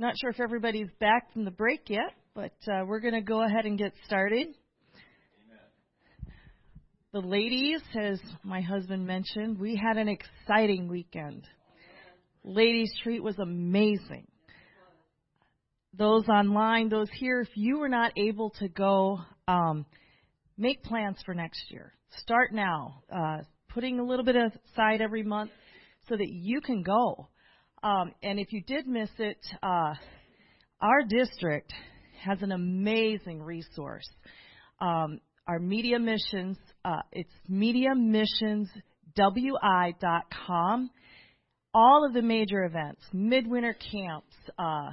Not sure if everybody's back from the break yet, but uh, we're going to go ahead and get started. The ladies, as my husband mentioned, we had an exciting weekend. Ladies' Retreat was amazing. Those online, those here, if you were not able to go, um, make plans for next year. Start now, uh, putting a little bit aside every month so that you can go. Um, and if you did miss it, uh, our district has an amazing resource. Um, our media missions, uh, it's mediamissions.wi.com. All of the major events, midwinter camps, uh,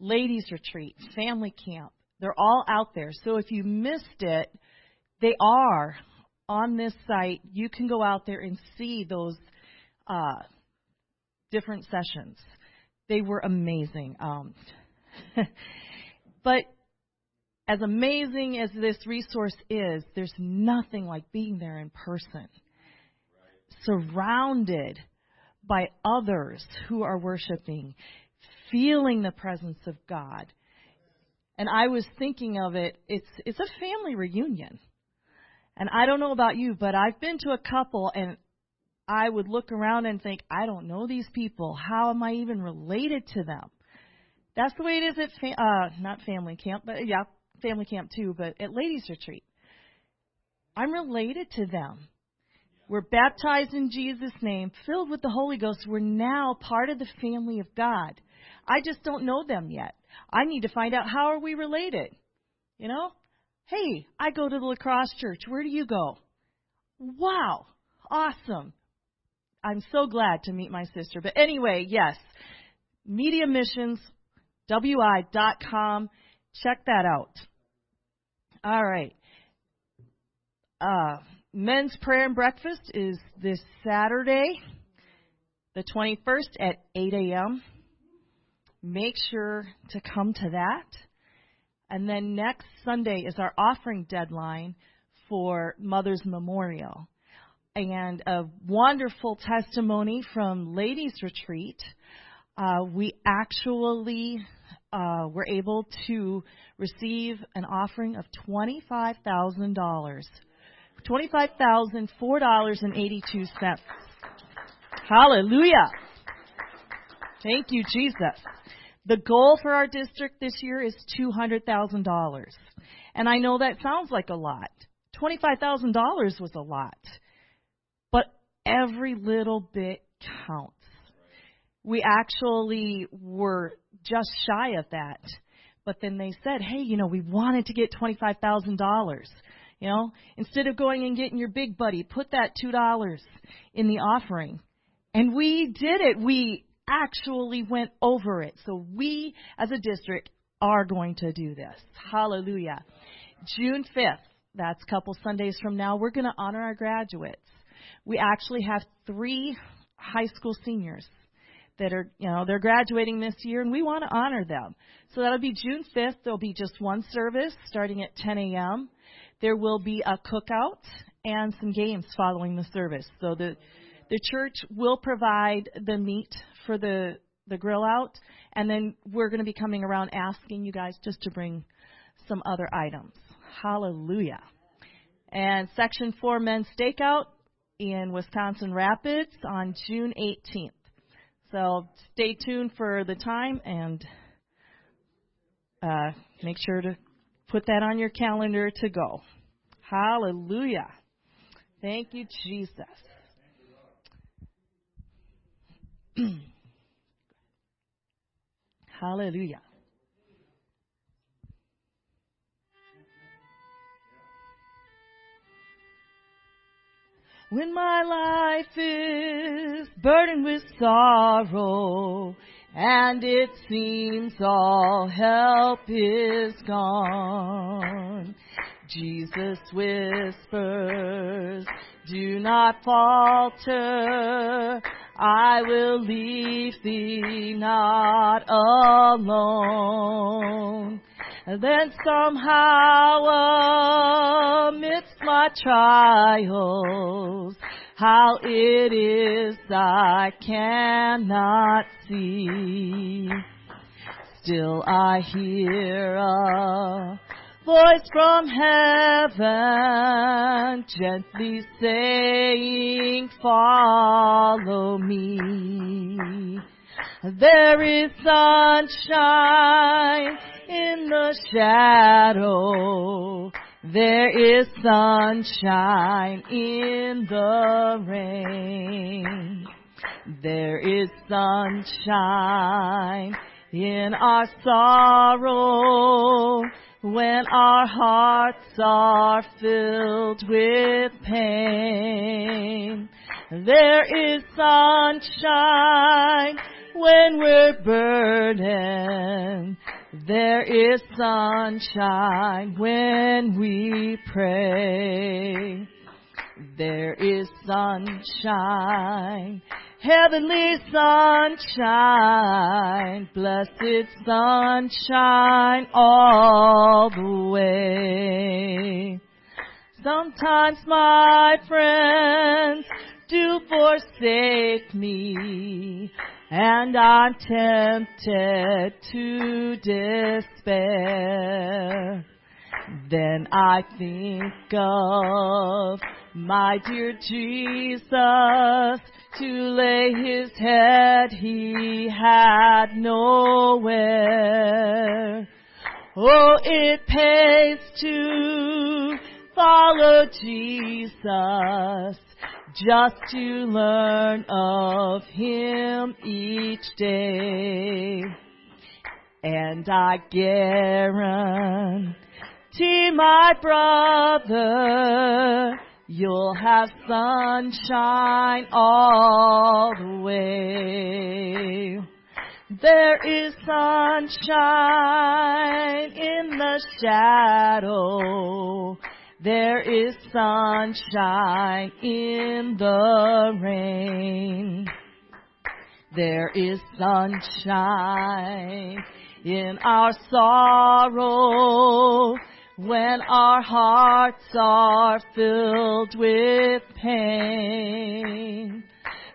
ladies retreat, family camp, they're all out there. So if you missed it, they are on this site. You can go out there and see those uh, different sessions. They were amazing. Um, but as amazing as this resource is, there's nothing like being there in person, surrounded by others who are worshiping, feeling the presence of God. And I was thinking of it, it's, it's a family reunion. And I don't know about you, but I've been to a couple and I would look around and think, I don't know these people. How am I even related to them? That's the way it is at fa- uh, not family camp, but yeah, family camp too, but at ladies retreat. I'm related to them. We're baptized in Jesus' name, filled with the Holy Ghost. We're now part of the family of God. I just don't know them yet. I need to find out how are we related. You know? Hey, I go to the La Crosse church. Where do you go? Wow. Awesome. I'm so glad to meet my sister. But anyway, yes, Media Missions, mediamissions.wi.com. Check that out. All right. Uh, men's prayer and breakfast is this Saturday, the 21st at 8 a.m. Make sure to come to that. And then next Sunday is our offering deadline for Mother's Memorial and a wonderful testimony from Ladies Retreat. Uh, we actually uh, were able to receive an offering of twenty-five thousand dollars, twenty-five thousand four dollars and eighty-two cents. Hallelujah! Thank you, Jesus. The goal for our district this year is two hundred thousand dollars, and I know that sounds like a lot. Twenty-five thousand dollars was a lot every little bit counts. We actually were just shy of that. But then they said, hey, you know, we wanted to get $25,000. You know, instead of going and getting your big buddy, put that $2 in the offering. And we did it. We actually went over it. So we, as a district, are going to do this. Hallelujah. June 5th, that's a couple Sundays from now, we're going to honor our graduates we actually have three high school seniors that are, you know, they're graduating this year, and we want to honor them. So that'll be June 5th. There'll be just one service starting at 10 a.m. There will be a cookout and some games following the service. So the the church will provide the meat for the the grill out, and then we're going to be coming around asking you guys just to bring some other items. Hallelujah. And Section 4 men's stakeout in Wisconsin Rapids on June 18th. So stay tuned for the time and uh, make sure to put that on your calendar to go. Hallelujah. Thank you, Jesus. Hallelujah. When my life is burdened with sorrow and it seems all help is gone, Jesus whispers, do not falter. I will leave thee not alone. And then somehow um, amidst my trials, how it is I cannot see. Still I hear a voice from heaven gently saying, follow me. There is sunshine in the shadow. There is sunshine in the rain. There is sunshine in our sorrow when our hearts are filled with pain. There is sunshine when we're burdened. There is sunshine when we pray. There is sunshine, heavenly sunshine, blessed sunshine all the way. Sometimes my friends do forsake me, and I'm tempted to despair. Then I think of my dear Jesus to lay his head he had nowhere. Oh, it pays to follow Jesus just to learn of him each day. And I guarantee my brother, you'll have sunshine all the way. There is sunshine in the shadow there is sunshine in the rain. There is sunshine in our sorrow when our hearts are filled with pain.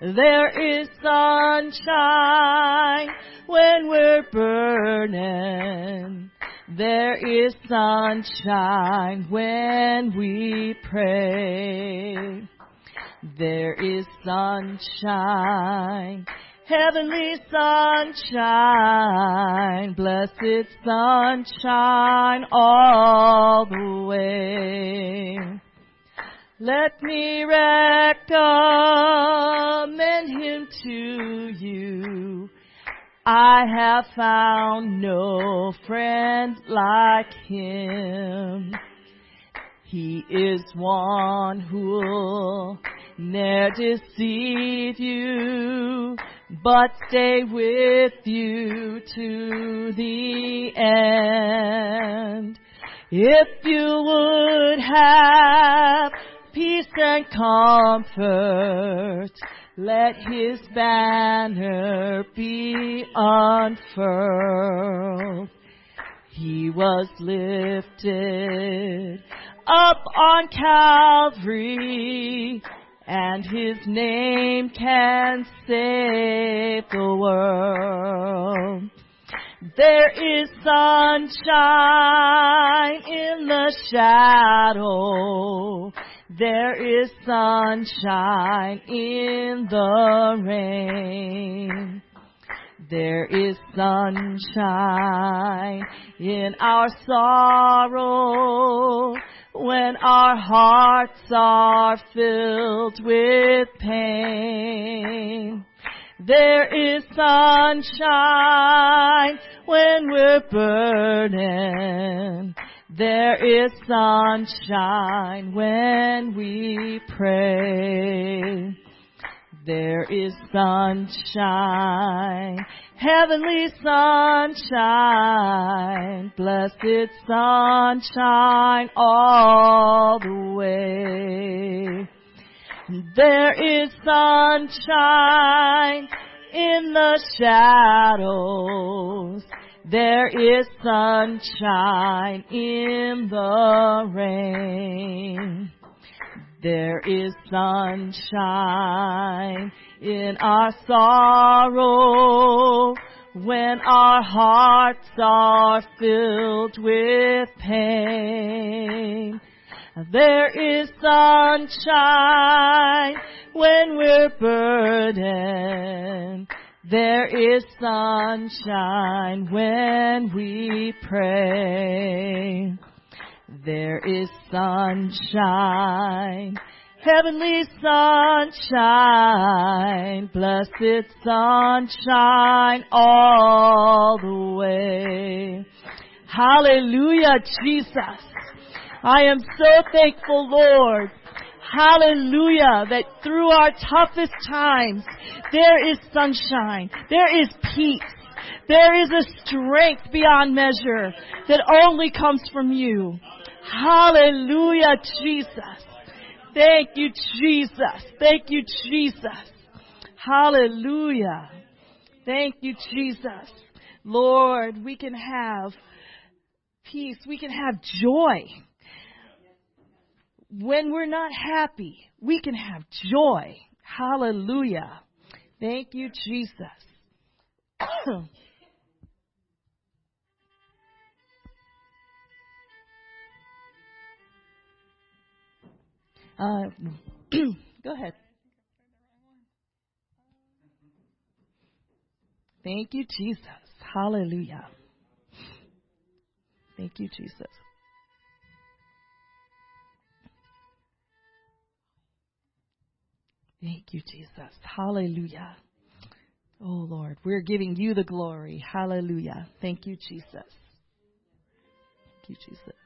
There is sunshine when we're burning. There is sunshine when we pray. There is sunshine, heavenly sunshine, blessed sunshine all the way. Let me recommend him to you I have found no friend like him. He is one who'll ne'er deceive you, but stay with you to the end. If you would have peace and comfort, let his banner be unfurled. He was lifted up on Calvary and his name can save the world. There is sunshine in the shadow there is sunshine in the rain. There is sunshine in our sorrow when our hearts are filled with pain. There is sunshine when we're burning. There is sunshine when we pray. There is sunshine, heavenly sunshine, blessed sunshine all the way. There is sunshine in the shadows there is sunshine in the rain. There is sunshine in our sorrow when our hearts are filled with pain. There is sunshine when we're burdened. There is sunshine when we pray. There is sunshine, heavenly sunshine, blessed sunshine all the way. Hallelujah, Jesus. I am so thankful, Lord. Hallelujah, that through our toughest times, there is sunshine. There is peace. There is a strength beyond measure that only comes from you. Hallelujah, Jesus. Thank you, Jesus. Thank you, Jesus. Hallelujah. Thank you, Jesus. Lord, we can have peace. We can have joy. When we're not happy, we can have joy. Hallelujah. Thank you, Jesus. Uh, go ahead. Thank you, Jesus. Hallelujah. Thank you, Jesus. Thank you, Jesus. Hallelujah. Oh, Lord, we're giving you the glory. Hallelujah. Thank you, Jesus. Thank you, Jesus.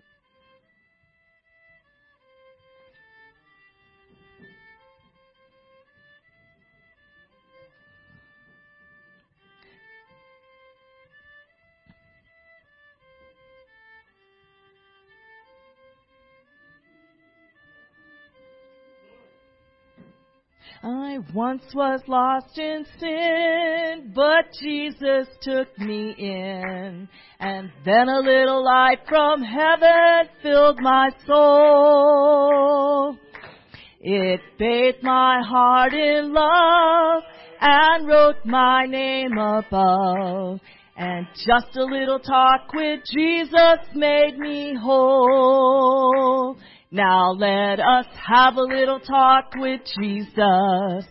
I once was lost in sin, but Jesus took me in. And then a little light from heaven filled my soul. It bathed my heart in love and wrote my name above. And just a little talk with Jesus made me whole. Now let us have a little talk with Jesus.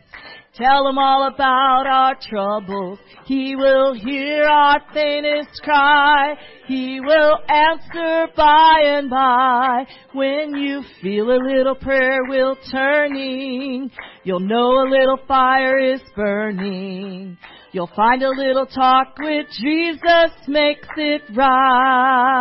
Tell him all about our troubles. He will hear our faintest cry. He will answer by and by. When you feel a little prayer will turning, you'll know a little fire is burning. You'll find a little talk with Jesus makes it right.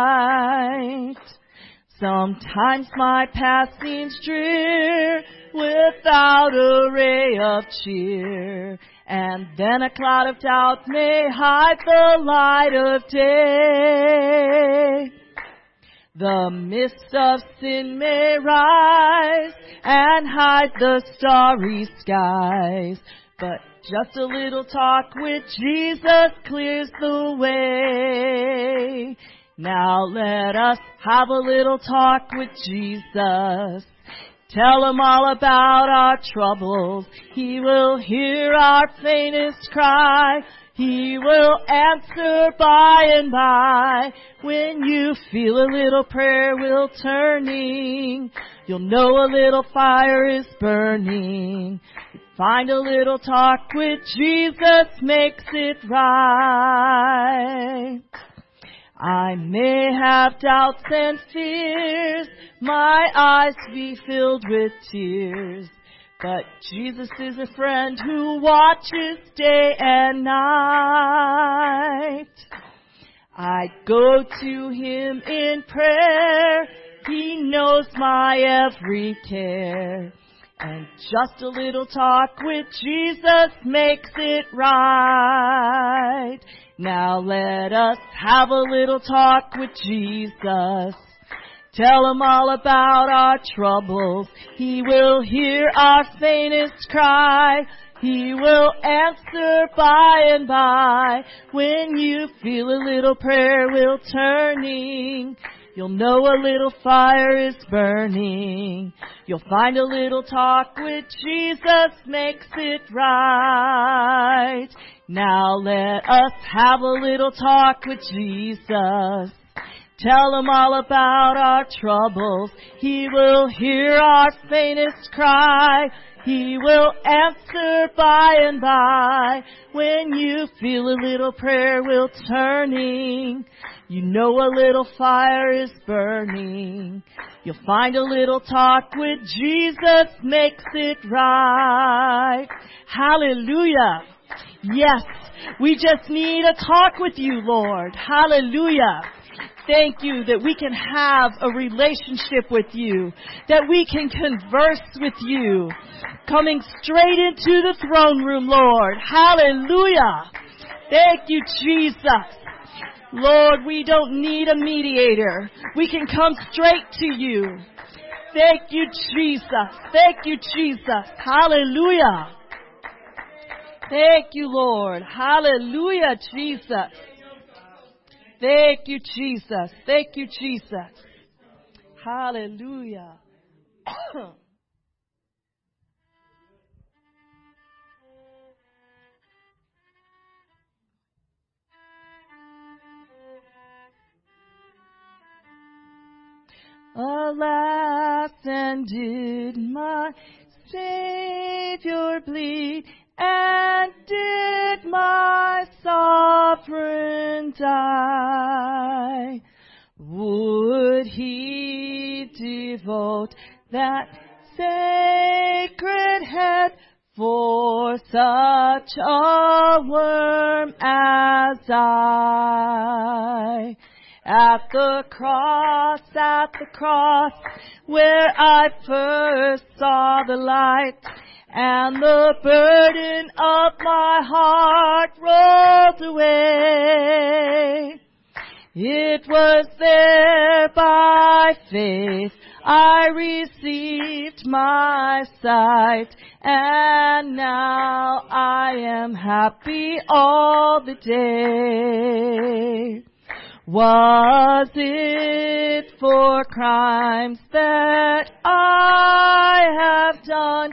Sometimes my path seems drear without a ray of cheer. And then a cloud of doubt may hide the light of day. The mist of sin may rise and hide the starry skies. But just a little talk with Jesus clears the way. Now let us have a little talk with Jesus. Tell him all about our troubles. He will hear our faintest cry. He will answer by and by. When you feel a little prayer will turning, you'll know a little fire is burning. Find a little talk with Jesus makes it right. I may have doubts and fears, my eyes be filled with tears. But Jesus is a friend who watches day and night. I go to him in prayer, he knows my every care. And just a little talk with Jesus makes it right. Now let us have a little talk with Jesus. Tell him all about our troubles. He will hear our faintest cry. He will answer by and by. When you feel a little prayer will turning, you'll know a little fire is burning. You'll find a little talk with Jesus makes it right. Now let us have a little talk with Jesus. Tell him all about our troubles. He will hear our faintest cry. He will answer by and by. When you feel a little prayer wheel turning, you know a little fire is burning. You'll find a little talk with Jesus makes it right. Hallelujah. Yes, we just need a talk with you, Lord. Hallelujah. Thank you that we can have a relationship with you, that we can converse with you, coming straight into the throne room, Lord. Hallelujah. Thank you, Jesus. Lord, we don't need a mediator. We can come straight to you. Thank you, Jesus. Thank you, Jesus. Hallelujah. Thank you, Lord. Hallelujah, Jesus. Thank you, Jesus. Thank you, Jesus. Hallelujah. Alas, and did my Savior bleed, and did my sovereign die? Would he devote that sacred head for such a worm as I? At the cross, at the cross, where I first saw the light, and the burden of my heart rolled away. It was there by faith I received my sight, and now I am happy all the day. Was it for crimes that I have done?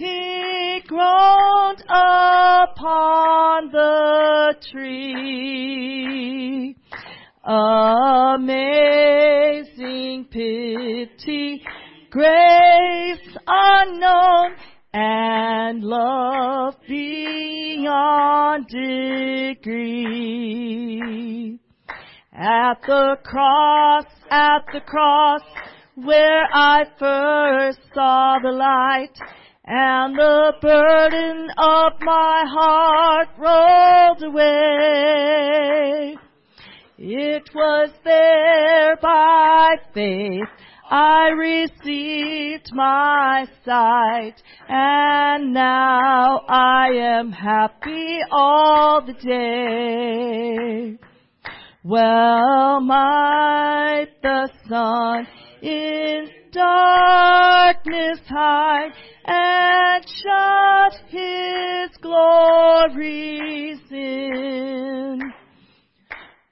He groaned upon the tree. Amazing pity, grace unknown, and love beyond degree. At the cross, at the cross, where I first saw the light, and the burden of my heart rolled away. It was there by faith I received my sight, and now I am happy all the day. Well might the sun in darkness hide and shut his glories in.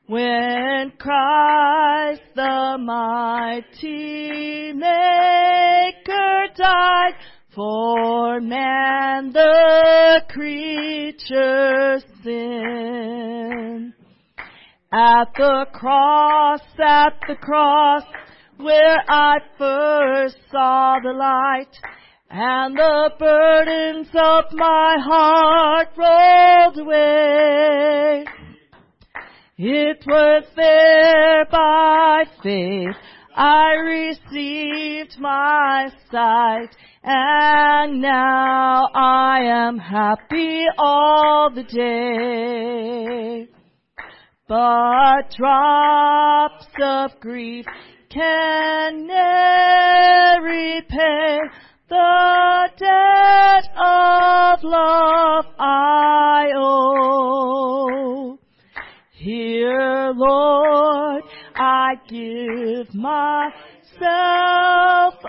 When Christ the mighty Maker died for man the creature's sin. At the cross, at the cross, where I first saw the light, and the burdens of my heart rolled away. It was there by faith I received my sight, and now I am happy all the day. But drops of grief can repay the debt of love I owe. Here, Lord, I give myself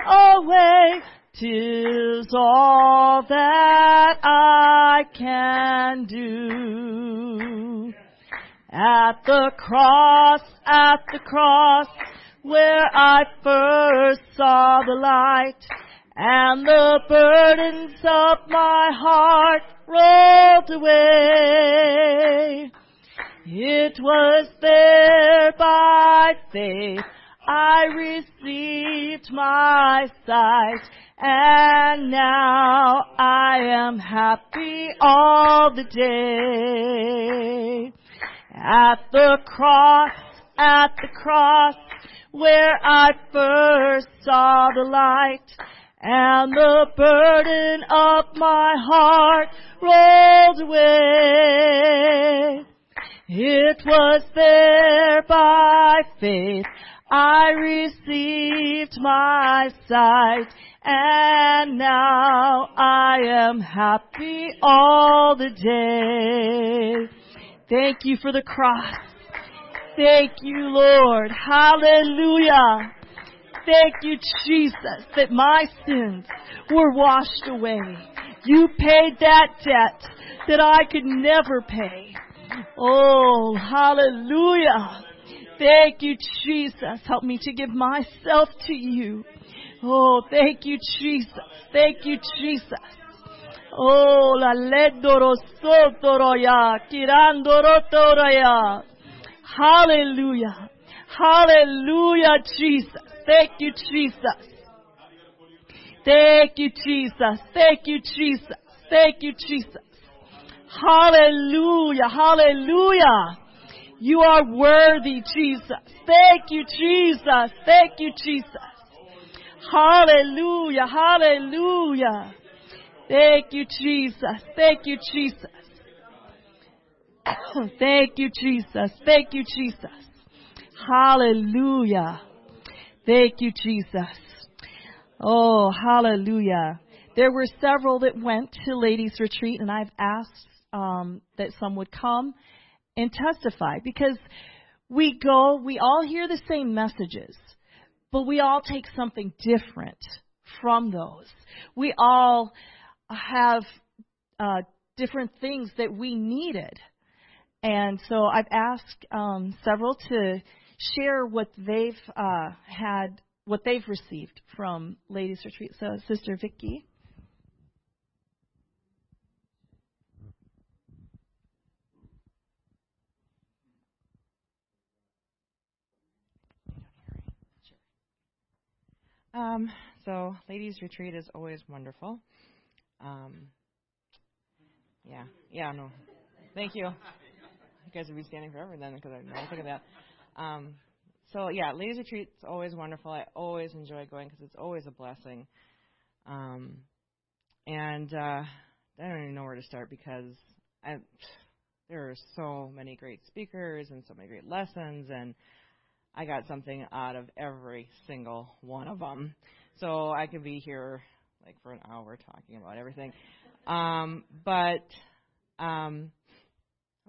away. Tis all that I can do. At the cross, at the cross, where I first saw the light, and the burdens of my heart rolled away. It was there by faith I received my sight, and now I am happy all the day. At the cross, at the cross, where I first saw the light, and the burden of my heart rolled away. It was there by faith I received my sight and now I am happy all the day. Thank you for the cross. Thank you, Lord. Hallelujah. Thank you, Jesus, that my sins were washed away. You paid that debt that I could never pay. Oh, hallelujah. Thank you, Jesus. Help me to give myself to you. Oh, thank you, Jesus. Thank you, Jesus. Oh, la ledoro sotoroya, kirandorotoroya. Hallelujah. Hallelujah, Jesus. Thank you, Jesus. Thank you, Jesus. Thank you, Jesus. Thank you, Jesus. Hallelujah. Hallelujah. You are worthy, Jesus. Thank you, Jesus. Thank you, Jesus. Hallelujah. Hallelujah. Thank you, Jesus. Thank you, Jesus. Thank you, Jesus. Thank you, Jesus. Hallelujah. Thank you, Jesus. Oh, hallelujah. There were several that went to ladies' retreat, and I've asked um, that some would come and testify because we go, we all hear the same messages, but we all take something different from those. We all have uh, different things that we needed. And so I've asked um, several to share what they've uh, had, what they've received from Ladies Retreat. So, Sister Vicki. Um, so, ladies' retreat is always wonderful. Um, yeah, yeah, no, thank you. You guys would be standing forever then because I never think of that. Um, so yeah, ladies' retreat is always wonderful. I always enjoy going because it's always a blessing. Um, and uh, I don't even know where to start because I, there are so many great speakers and so many great lessons and I got something out of every single one of them. So I could be here like for an hour talking about everything. Um, but um,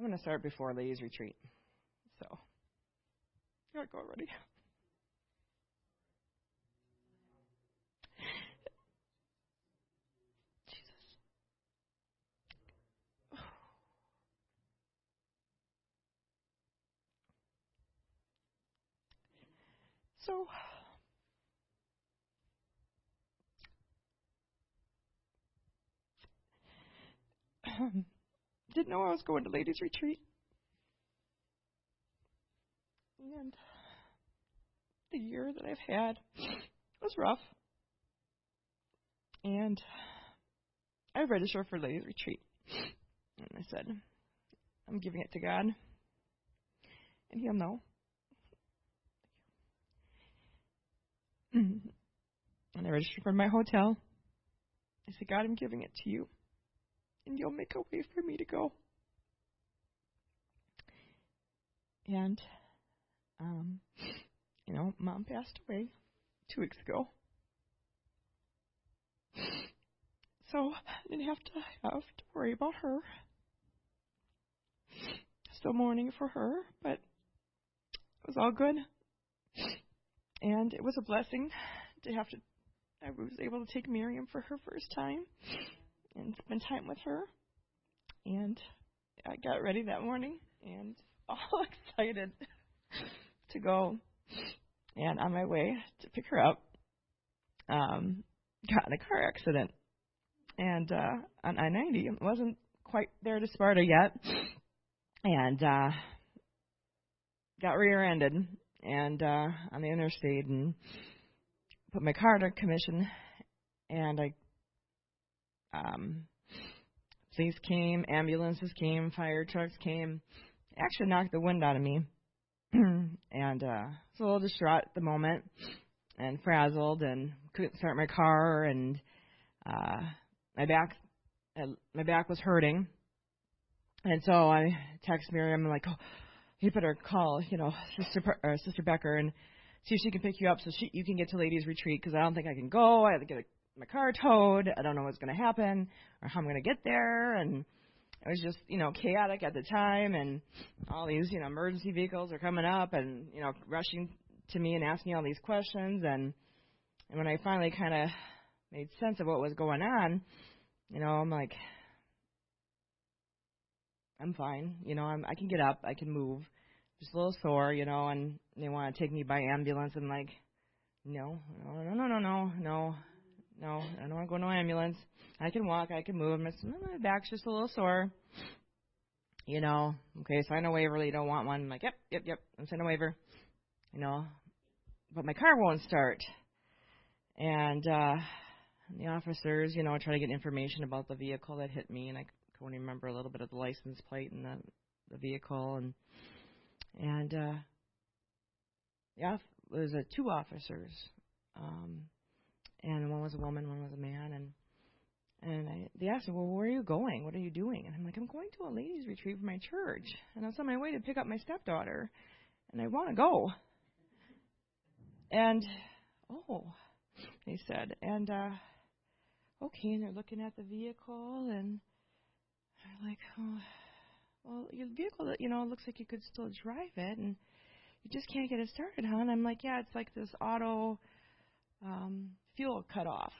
I'm going to start before ladies retreat. So, gotta go already. So, didn't know I was going to ladies' retreat. And the year that I've had was rough. And I registered for ladies' retreat. And I said, I'm giving it to God. And He'll know. and I registered for my hotel. I said, God, I'm giving it to you. And you'll make a way for me to go. And, um, you know, mom passed away two weeks ago. So I didn't have to have to worry about her. Still mourning for her, but it was all good and it was a blessing to have to. I was able to take Miriam for her first time and spend time with her, and I got ready that morning and all excited to go. And on my way to pick her up, um, got in a car accident, and uh, on I-90 wasn't quite there to Sparta yet, and uh, got rear-ended and uh, on the interstate and put my car to commission, and I um, police came, ambulances came, fire trucks came. Actually knocked the wind out of me, and uh, was a little distraught at the moment, and frazzled, and couldn't start my car, and uh, my back, uh, my back was hurting, and so I text Miriam, like, oh, you better call, you know, Sister or Sister Becker, and see if she can pick you up so she you can get to ladies retreat because I don't think I can go. I have to get a my car towed. I don't know what's going to happen or how I'm going to get there. And it was just, you know, chaotic at the time. And all these, you know, emergency vehicles are coming up and, you know, rushing to me and asking all these questions. And, and when I finally kind of made sense of what was going on, you know, I'm like, I'm fine. You know, I'm, I can get up. I can move. Just a little sore, you know, and they want to take me by ambulance. I'm like, no, no, no, no, no, no. No, I don't want to go no ambulance. I can walk, I can move. My, my back's just a little sore. You know, okay, sign a waiver. You don't want one. I'm like, yep, yep, yep. I'm signing a waiver. You know, but my car won't start. And uh the officers, you know, try to get information about the vehicle that hit me, and I can only remember a little bit of the license plate and the the vehicle, and and uh yeah, there's a two officers. Um and one was a woman, one was a man, and and I, they asked me, well, where are you going? What are you doing? And I'm like, I'm going to a ladies' retreat for my church, and I was on my way to pick up my stepdaughter, and I want to go. And oh, they said, and uh, okay, and they're looking at the vehicle, and they're like, oh, well, your vehicle, you know, looks like you could still drive it, and you just can't get it started, huh? And I'm like, yeah, it's like this auto um, fuel cut off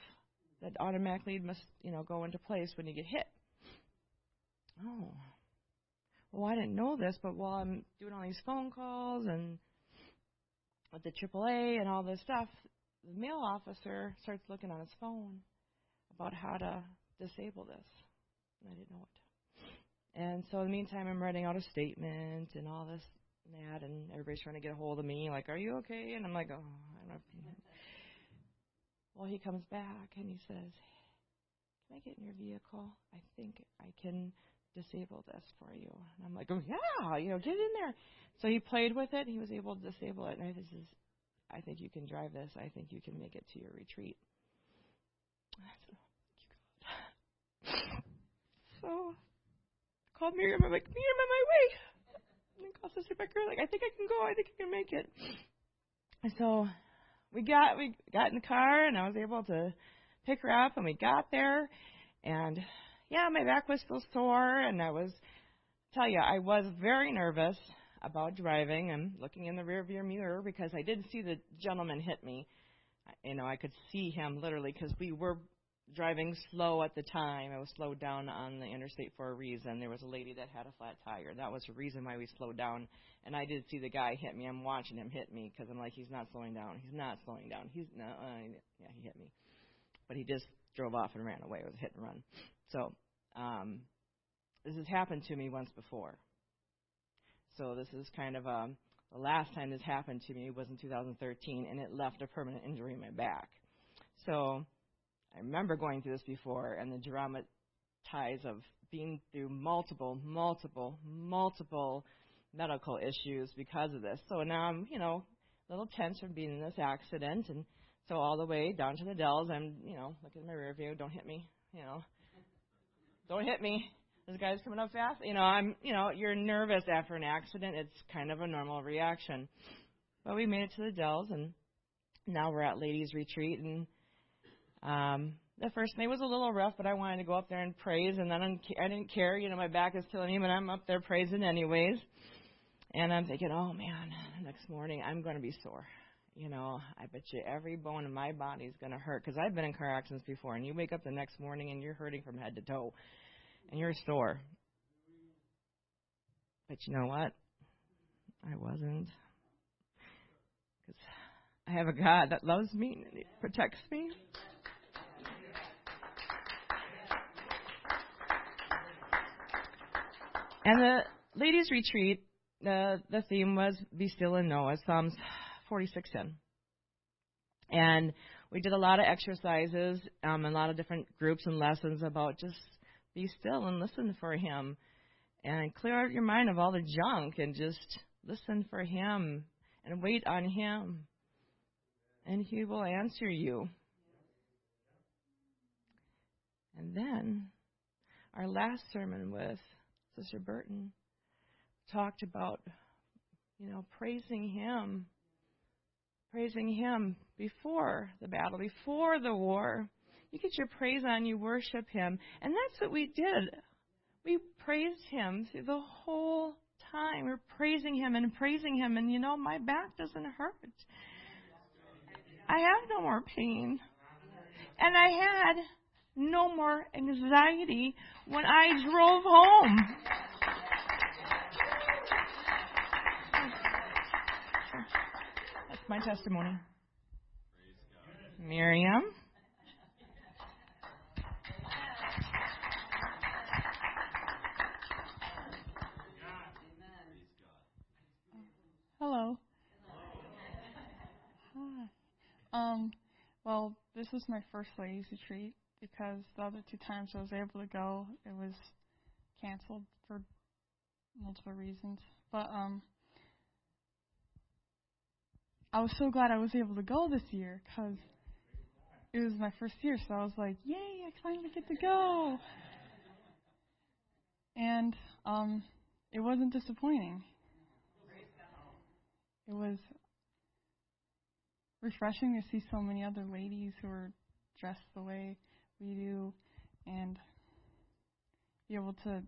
that automatically must, you know, go into place when you get hit. Oh. Well, I didn't know this, but while I'm doing all these phone calls and with the AAA and all this stuff, the male officer starts looking on his phone about how to disable this. I didn't know it. And so in the meantime, I'm writing out a statement and all this and that, and everybody's trying to get a hold of me, like, "Are you okay?" And I'm like, "Oh, I don't know." Well, he comes back and he says, Can I get in your vehicle? I think I can disable this for you. And I'm like, Oh, yeah, you know, get in there. So he played with it. And he was able to disable it. And I, is, I think you can drive this. I think you can make it to your retreat. Oh. So I called Miriam. I'm like, Miriam, I'm on my way. And I called Sister Becker. Like, I think I can go. I think I can make it. And so we got we got in the car and I was able to pick her up and we got there and yeah, my back was still sore and I was tell you, I was very nervous about driving and looking in the rearview mirror because I did see the gentleman hit me. You know, I could see him literally because we were driving slow at the time. I was slowed down on the interstate for a reason. There was a lady that had a flat tire. That was the reason why we slowed down. And I did see the guy hit me. I'm watching him hit me because I'm like, he's not slowing down. He's not slowing down. He's no, uh, yeah, he hit me. But he just drove off and ran away. It was a hit and run. So um, this has happened to me once before. So this is kind of um, the last time this happened to me was in 2013, and it left a permanent injury in my back. So I remember going through this before and the dramatize of being through multiple, multiple, multiple medical issues because of this. So now I'm, you know, a little tense from being in this accident and so all the way down to the Dells, I'm, you know, looking at my rear view, don't hit me, you know. Don't hit me. This guy's coming up fast. You know, I'm, you know, you're nervous after an accident. It's kind of a normal reaction. But we made it to the Dells and now we're at ladies retreat and um, the first day was a little rough, but I wanted to go up there and praise, and then I didn't care. You know, my back is killing me, but I'm up there praising anyways. And I'm thinking, oh man, next morning I'm going to be sore. You know, I bet you every bone in my body is going to hurt because I've been in car accidents before, and you wake up the next morning and you're hurting from head to toe, and you're sore. But you know what? I wasn't. Because I have a God that loves me and He protects me. And the ladies' retreat, the the theme was "Be still and know," as Psalms 46:10. And we did a lot of exercises, um, a lot of different groups and lessons about just be still and listen for Him, and clear out your mind of all the junk and just listen for Him and wait on Him, and He will answer you. And then our last sermon with Sister Burton talked about, you know, praising Him, praising Him before the battle, before the war. You get your praise on, you worship Him. And that's what we did. We praised Him through the whole time. We're praising Him and praising Him, and you know, my back doesn't hurt. I have no more pain. And I had no more anxiety when I drove home. That's my testimony. Miriam. Hello. Hi. Um, well, this is my first ladies retreat because the other two times I was able to go, it was canceled for multiple reasons. But um, I was so glad I was able to go this year because it was my first year, so I was like, "Yay! I finally get to go!" And um, it wasn't disappointing. It was refreshing to see so many other ladies who are dressed the way we do and be able to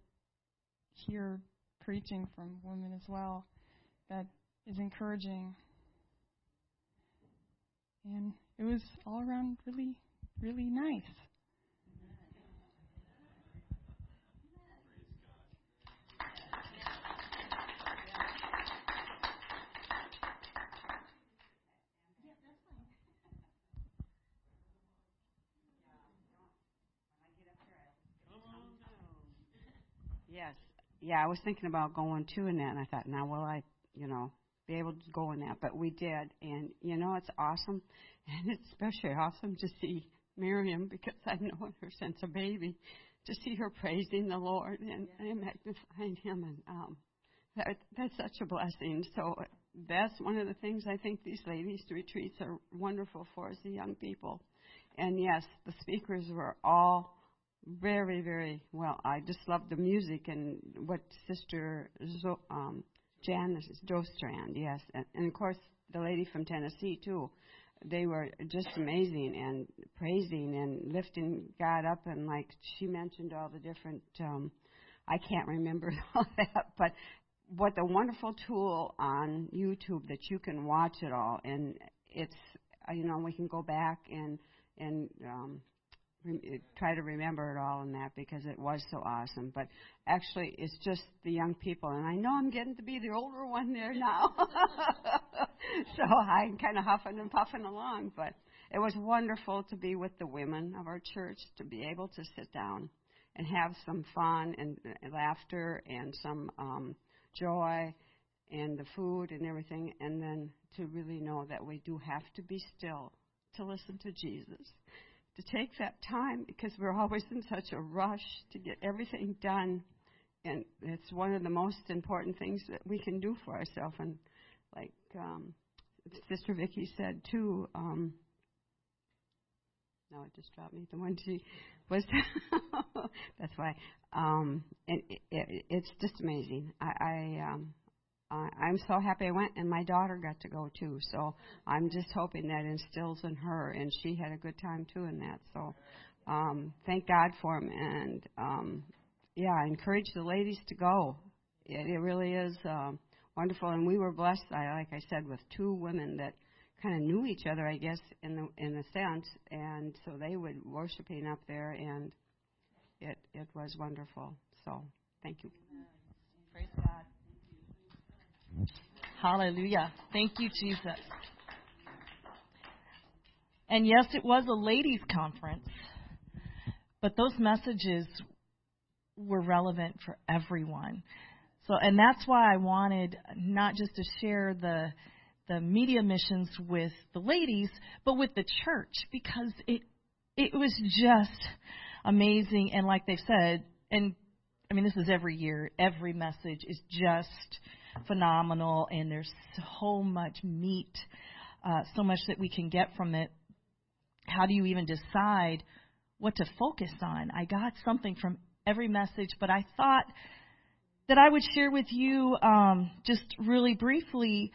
hear preaching from women as well that is encouraging. And it was all around really, really nice. Yes. Yeah, I was thinking about going too in that, and I thought, now will I, you know, be able to go in that? But we did, and you know, it's awesome, and it's especially awesome to see Miriam because I know her since a baby, to see her praising the Lord and, and magnifying Him, and um, that that's such a blessing. So that's one of the things I think these ladies retreats are wonderful for as the young people. And yes, the speakers were all very, very well. I just love the music and what Sister Zo, um, Janice Joe Strand, yes, and, and of course the lady from Tennessee too. They were just amazing and praising and lifting God up and like she mentioned all the different. um I can't remember all that, but what a wonderful tool on YouTube that you can watch it all and it's you know we can go back and and um try to remember it all and that because it was so awesome. But actually, it's just the young people, and I know I'm getting to be the older one there now, so I'm kind of huffing and puffing along. But it was wonderful to be with the women of our church to be able to sit down and have some fun and, and laughter and some um, joy and the food and everything, and then to really know that we do have to be still to listen to Jesus to take that time because we're always in such a rush to get everything done. And it's one of the most important things that we can do for ourselves. And like um, Sister Vicky said too, um, no, it just dropped me. The one she was, that's why. Um, and it, it, it's just amazing. I, I um, uh, I'm so happy I went, and my daughter got to go too. So I'm just hoping that instills in her, and she had a good time too in that. So um, thank God for him, and um, yeah, I encourage the ladies to go. It, it really is um, wonderful, and we were blessed. I, like I said, with two women that kind of knew each other, I guess, in the in a sense, and so they would worshiping up there, and it it was wonderful. So thank you. Hallelujah. Thank you, Jesus. And yes, it was a ladies' conference, but those messages were relevant for everyone. So, and that's why I wanted not just to share the the media missions with the ladies, but with the church because it it was just amazing. And like they've said, and I mean this is every year, every message is just phenomenal, and there's so much meat, uh, so much that we can get from it. How do you even decide what to focus on? I got something from every message, but I thought that I would share with you um, just really briefly.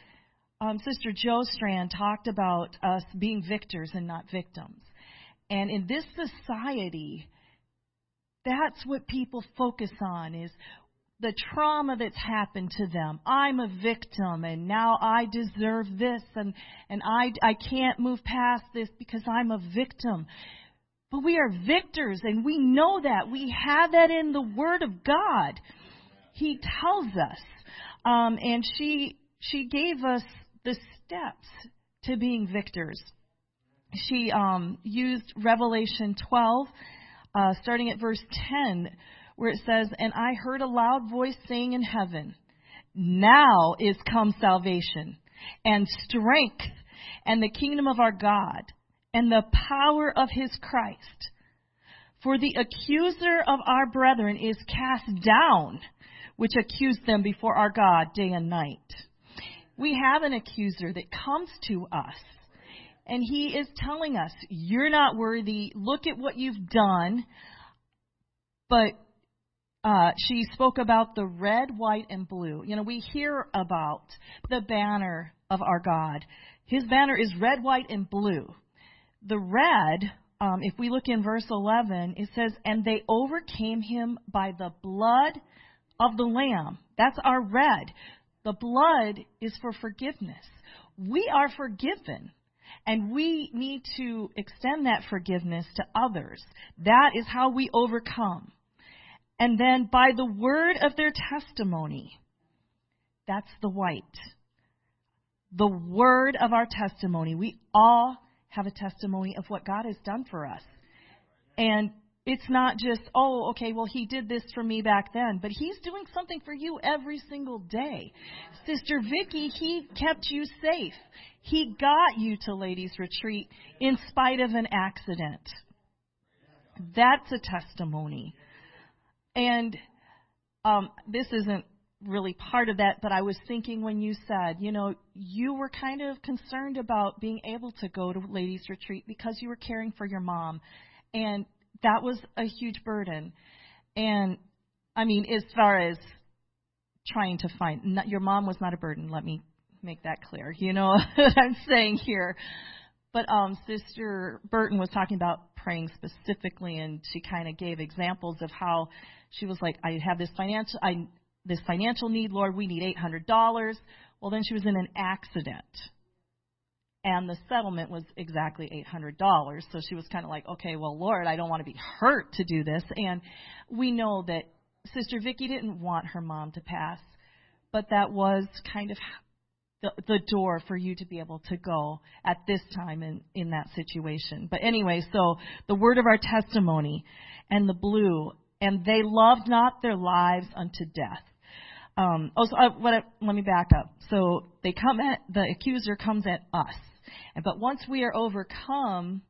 Um, Sister Jo Strand talked about us being victors and not victims. And in this society, that's what people focus on is the trauma that's happened to them. I'm a victim and now I deserve this and, and I, I can't move past this because I'm a victim. But we are victors and we know that. We have that in the Word of God. He tells us. Um, and she, she gave us the steps to being victors. She um, used Revelation 12, uh, starting at verse 10, where it says, And I heard a loud voice saying in heaven, Now is come salvation and strength and the kingdom of our God and the power of his Christ. For the accuser of our brethren is cast down, which accused them before our God day and night. We have an accuser that comes to us, and he is telling us, You're not worthy. Look at what you've done. But uh, she spoke about the red, white, and blue. You know, we hear about the banner of our God. His banner is red, white, and blue. The red, um, if we look in verse 11, it says, And they overcame him by the blood of the Lamb. That's our red. The blood is for forgiveness. We are forgiven. And we need to extend that forgiveness to others. That is how we overcome. And then by the word of their testimony, that's the white. The word of our testimony. We all have a testimony of what God has done for us. And it's not just, oh, okay, well, he did this for me back then, but he's doing something for you every single day. Sister Vicky, he kept you safe. He got you to ladies' retreat in spite of an accident. That's a testimony. And um, this isn't really part of that, but I was thinking when you said, you know, you were kind of concerned about being able to go to ladies' retreat because you were caring for your mom. And that was a huge burden. And I mean, as far as trying to find, not, your mom was not a burden. Let me make that clear. You know what I'm saying here. But um, Sister Burton was talking about praying specifically, and she kind of gave examples of how she was like, "I have this financial, I this financial need, Lord. We need eight hundred dollars." Well, then she was in an accident, and the settlement was exactly $800. So she was kind of like, okay, well, Lord, I don't want to be hurt to do this. And we know that Sister Vicky didn't want her mom to pass, but that was kind of the, the door for you to be able to go at this time in, in that situation. But anyway, so the word of our testimony and the blue, and they loved not their lives unto death. Um, oh, so uh, what, let me back up. So they come at the accuser comes at us, but once we are overcome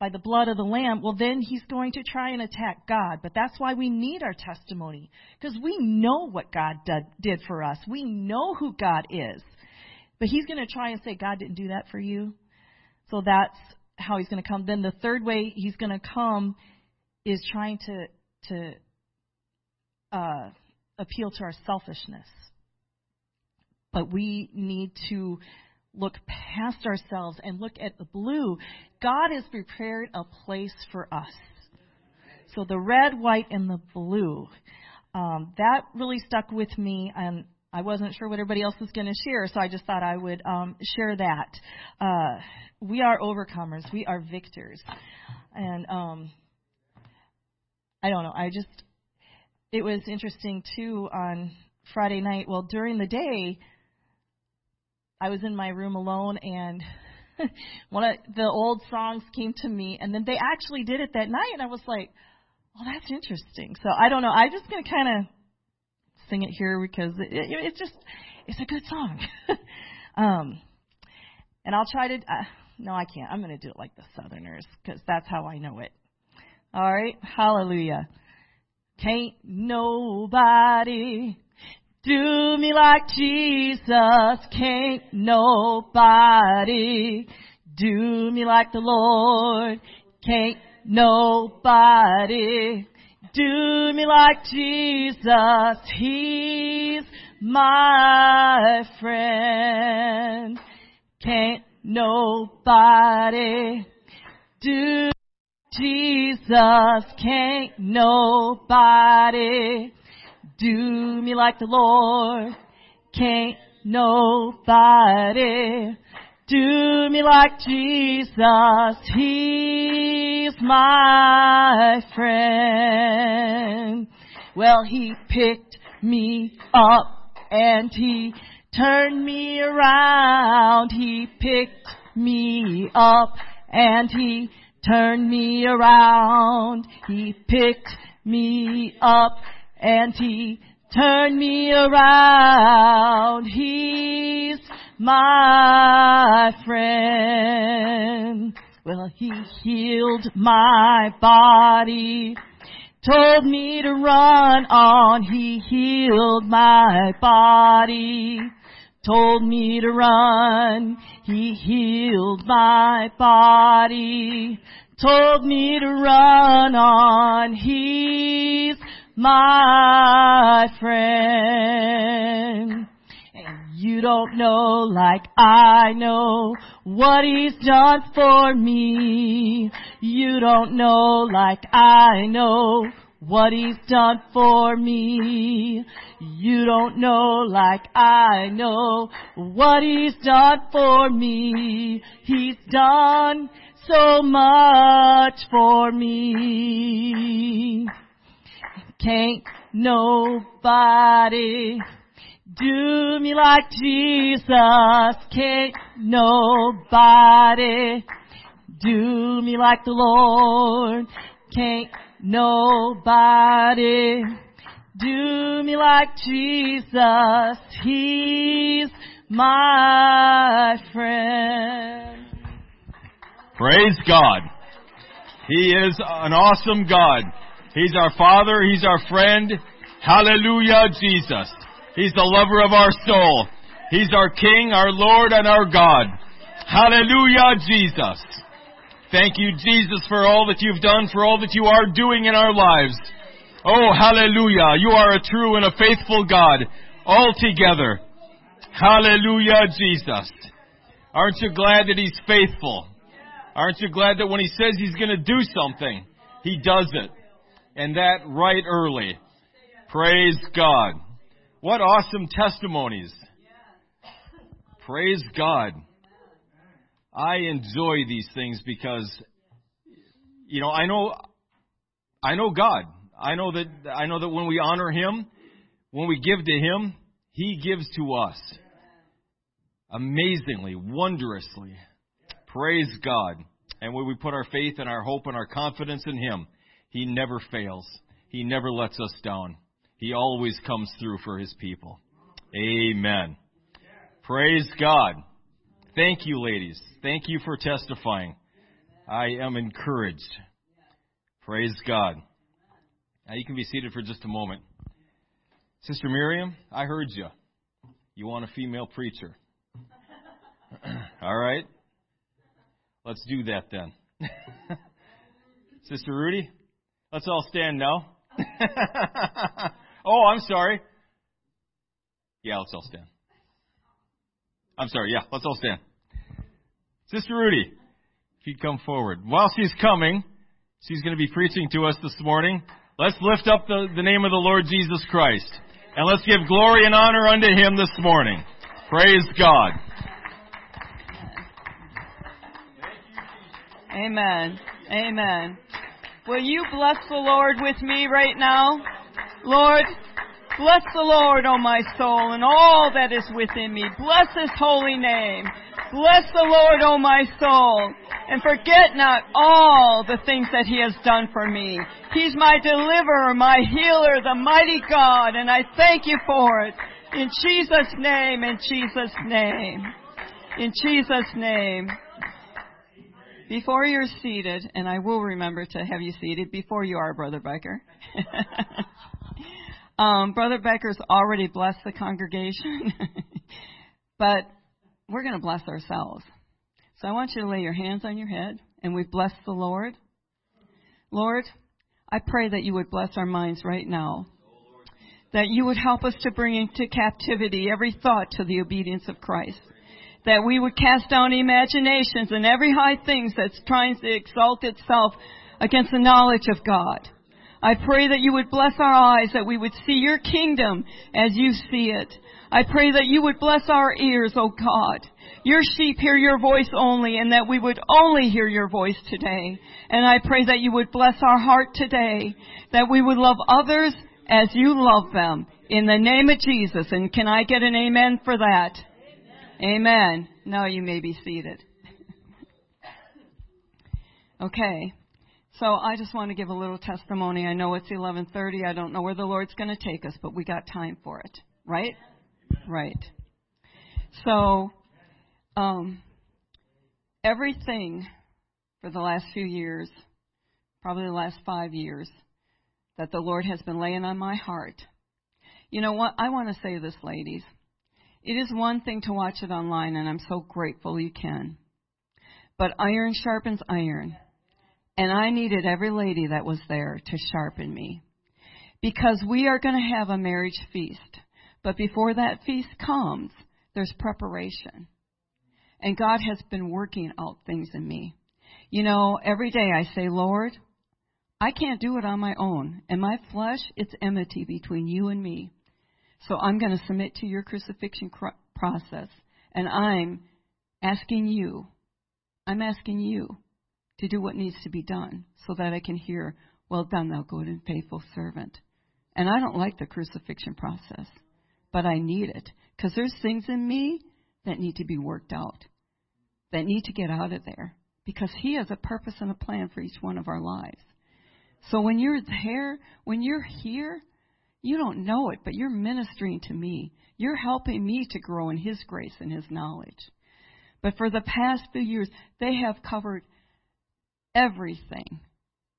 by the blood of the Lamb, well, then he's going to try and attack God. But that's why we need our testimony because we know what God did, did for us. We know who God is. But he's going to try and say, God didn't do that for you. So that's how he's going to come. Then the third way he's going to come is trying to to uh, appeal to our selfishness. But we need to look past ourselves and look at the blue. God has prepared a place for us. So the red, white, and the blue. Um, that really stuck with me, and I wasn't sure what everybody else was going to share, so I just thought I would um, share that. Uh, we are overcomers. We are victors, and um, I don't know. I just it was interesting too on Friday night. Well, during the day, I was in my room alone and one of the old songs came to me and then they actually did it that night and I was like, well, that's interesting. So I don't know. I'm just to kind of sing it here because it, it, it's just, it's a good song. um, and I'll try to, uh, no, I can't. I'm going to do it like the Southerners because that's how I know it. All right. Hallelujah. Can't nobody do me like Jesus. Can't nobody do me like the Lord. Can't nobody do me like Jesus. He's my friend. Can't nobody do Jesus. Can't nobody do me like the Lord. Can't nobody do me like Jesus. He's my friend. Well, he picked me up and he turned me around. He picked me up and he turned me around. He picked me up and he turned me around. He's my friend. Well, he healed my body, told me to run on. He healed my body, told me to run. He healed my body, told me to run on. He's my friend. And you don't know like I know what he's done for me. You don't know like I know what he's done for me. You don't know like I know what he's done for me. He's done so much for me. Can't nobody do me like Jesus. Can't nobody do me like the Lord. Can't nobody do me like Jesus. He's my friend. Praise God. He is an awesome God. He's our Father. He's our friend. Hallelujah, Jesus. He's the lover of our soul. He's our King, our Lord, and our God. Hallelujah, Jesus. Thank you, Jesus, for all that you've done, for all that you are doing in our lives. Oh, hallelujah. You are a true and a faithful God altogether. Hallelujah, Jesus. Aren't you glad that He's faithful? Aren't you glad that when He says He's going to do something, He does it? And that right early. Praise God. What awesome testimonies. Praise God. I enjoy these things because, you know, I know, I know God. I know that, I know that when we honor Him, when we give to Him, He gives to us. Amazingly, wondrously. Praise God. And when we put our faith and our hope and our confidence in Him, He never fails. He never lets us down. He always comes through for His people. Amen. Praise God. Thank you, ladies. Thank you for testifying. I am encouraged. Praise God. Now you can be seated for just a moment. Sister Miriam, I heard you. You want a female preacher. all right? Let's do that then. Sister Rudy, let's all stand now. oh, I'm sorry. Yeah, let's all stand. I'm sorry, yeah, let's all stand. Sister Rudy, if you'd come forward. While she's coming, she's going to be preaching to us this morning. Let's lift up the, the name of the Lord Jesus Christ. And let's give glory and honor unto Him this morning. Praise God. Amen. Amen. Will you bless the Lord with me right now? Lord, bless the Lord, O my soul, and all that is within me. Bless his holy name. Bless the Lord, O my soul. and forget not all the things that he has done for me. He's my deliverer, my healer, the mighty God, and I thank you for it. In Jesus' name, in Jesus' name. In Jesus' name. Before you're seated, and I will remember to have you seated before you are, Brother Becker. um, Brother Becker's already blessed the congregation, but we're going to bless ourselves. So I want you to lay your hands on your head, and we bless the Lord. Lord, I pray that you would bless our minds right now. That you would help us to bring into captivity every thought to the obedience of Christ that we would cast down imaginations and every high thing that's trying to exalt itself against the knowledge of God. I pray that you would bless our eyes, that we would see your kingdom as you see it. I pray that you would bless our ears, O oh God. Your sheep hear your voice only and that we would only hear your voice today. And I pray that you would bless our heart today, that we would love others as you love them. In the name of Jesus. And can I get an amen for that? Amen. Now you may be seated. okay. So I just want to give a little testimony. I know it's 11:30. I don't know where the Lord's going to take us, but we got time for it. Right? Right. So um everything for the last few years, probably the last 5 years that the Lord has been laying on my heart. You know what? I want to say this, ladies. It is one thing to watch it online, and I'm so grateful you can. But iron sharpens iron. And I needed every lady that was there to sharpen me. Because we are going to have a marriage feast. But before that feast comes, there's preparation. And God has been working out things in me. You know, every day I say, Lord, I can't do it on my own. And my flesh, it's enmity between you and me. So I'm going to submit to your crucifixion cr- process. And I'm asking you, I'm asking you to do what needs to be done so that I can hear, well done, thou good and faithful servant. And I don't like the crucifixion process, but I need it because there's things in me that need to be worked out, that need to get out of there because He has a purpose and a plan for each one of our lives. So when you're there, when you're here, you don't know it, but you're ministering to me. You're helping me to grow in His grace and His knowledge. But for the past few years, they have covered everything.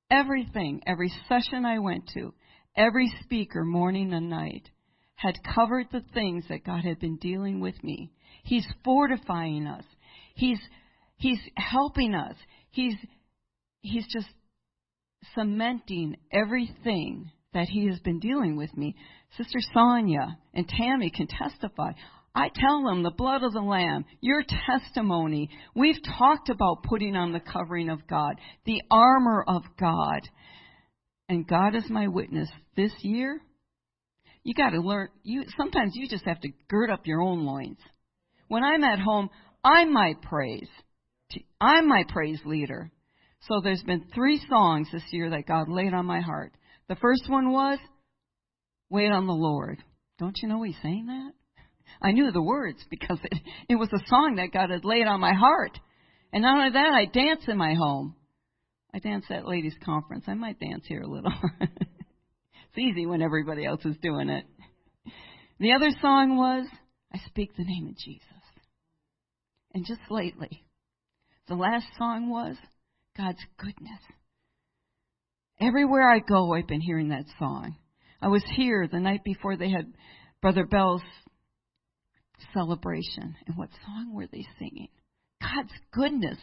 Everything. Every session I went to, every speaker, morning and night, had covered the things that God had been dealing with me. He's fortifying us. He's, He's helping us. He's, He's just cementing everything that he has been dealing with me. Sister Sonia and Tammy can testify. I tell them the blood of the Lamb, your testimony. We've talked about putting on the covering of God, the armor of God. And God is my witness. This year, you got to learn. You sometimes you just have to gird up your own loins. When I'm at home, I'm my praise. I'm my praise leader. So there's been three songs this year that God laid on my heart. The first one was, Wait on the Lord. Don't you know he's saying that? I knew the words because it, it was a song that God had laid on my heart. And not only that, I dance in my home. I dance at ladies' conference. I might dance here a little. it's easy when everybody else is doing it. The other song was, I speak the name of Jesus. And just lately, the last song was, God's goodness. Everywhere I go, I've been hearing that song. I was here the night before they had Brother Bell's celebration. And what song were they singing? God's goodness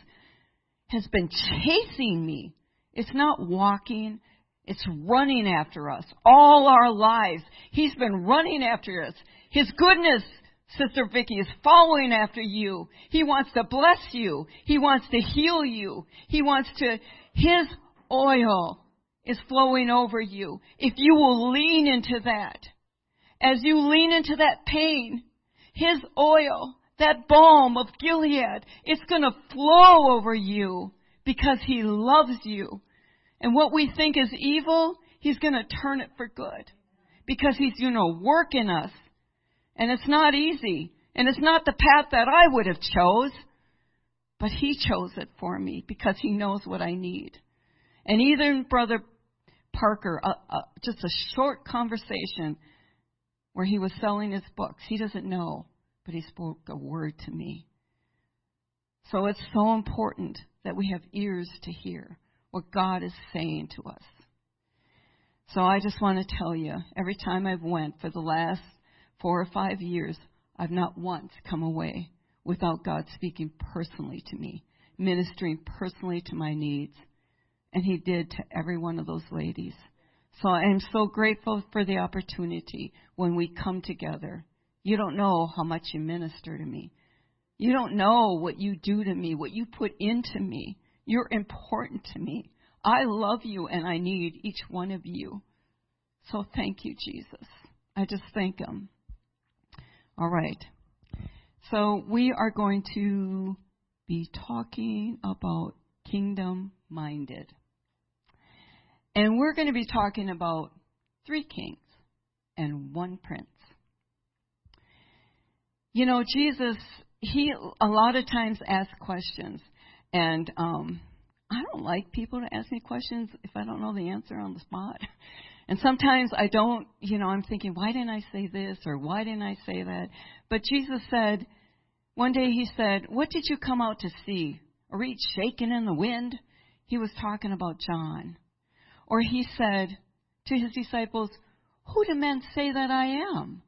has been chasing me. It's not walking, it's running after us all our lives. He's been running after us. His goodness, Sister Vicky, is following after you. He wants to bless you. He wants to heal you. He wants to, His oil is flowing over you. If you will lean into that, as you lean into that pain, His oil, that balm of Gilead, it's gonna flow over you because He loves you. And what we think is evil, He's gonna turn it for good. Because He's, you know, working us. And it's not easy. And it's not the path that I would have chose. But He chose it for me because He knows what I need. And even Brother Parker, uh, uh, just a short conversation where he was selling his books. He doesn't know, but he spoke a word to me. So it's so important that we have ears to hear what God is saying to us. So I just want to tell you, every time I've went for the last four or five years, I've not once come away without God speaking personally to me, ministering personally to my needs. And He did to every one of those ladies. So I am so grateful for the opportunity when we come together. You don't know how much you minister to me. You don't know what you do to me, what you put into me. You're important to me. I love you and I need each one of you. So thank you, Jesus. I just thank Him. All right. So we are going to be talking about kingdom minded. And we're going to be talking about three kings and one prince. You know, Jesus, he a lot of times asks questions, and um, I don't like people to ask me questions if I don't know the answer on the spot. And sometimes I don't, you know, I'm thinking, why didn't I say this or why didn't I say that? But Jesus said, one day he said, What did you come out to see? A reed shaking in the wind? He was talking about John. Or he said to his disciples, Who do men say that I am?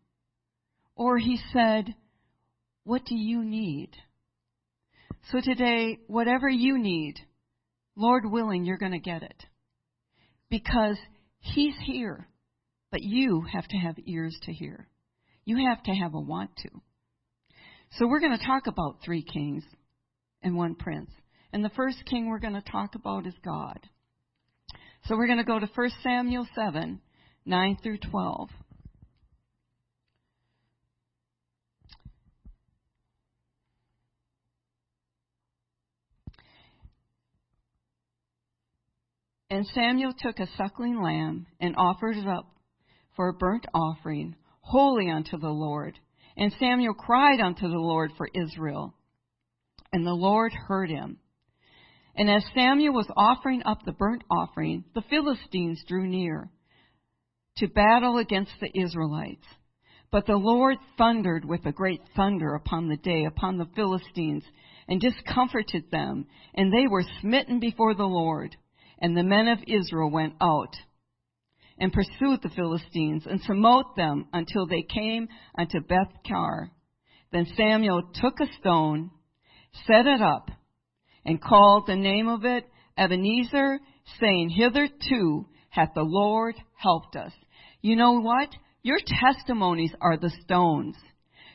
Or he said, What do you need? So today, whatever you need, Lord willing, you're going to get it. Because he's here, but you have to have ears to hear. You have to have a want to. So we're going to talk about three kings and one prince. And the first king we're going to talk about is God. So we're going to go to 1 Samuel 7 9 through 12. And Samuel took a suckling lamb and offered it up for a burnt offering, holy unto the Lord. And Samuel cried unto the Lord for Israel. And the Lord heard him. And as Samuel was offering up the burnt offering, the Philistines drew near to battle against the Israelites. But the Lord thundered with a great thunder upon the day upon the Philistines and discomforted them, and they were smitten before the Lord. And the men of Israel went out and pursued the Philistines and smote them until they came unto Beth-car. Then Samuel took a stone, set it up, and called the name of it Ebenezer, saying, Hitherto hath the Lord helped us. You know what? Your testimonies are the stones.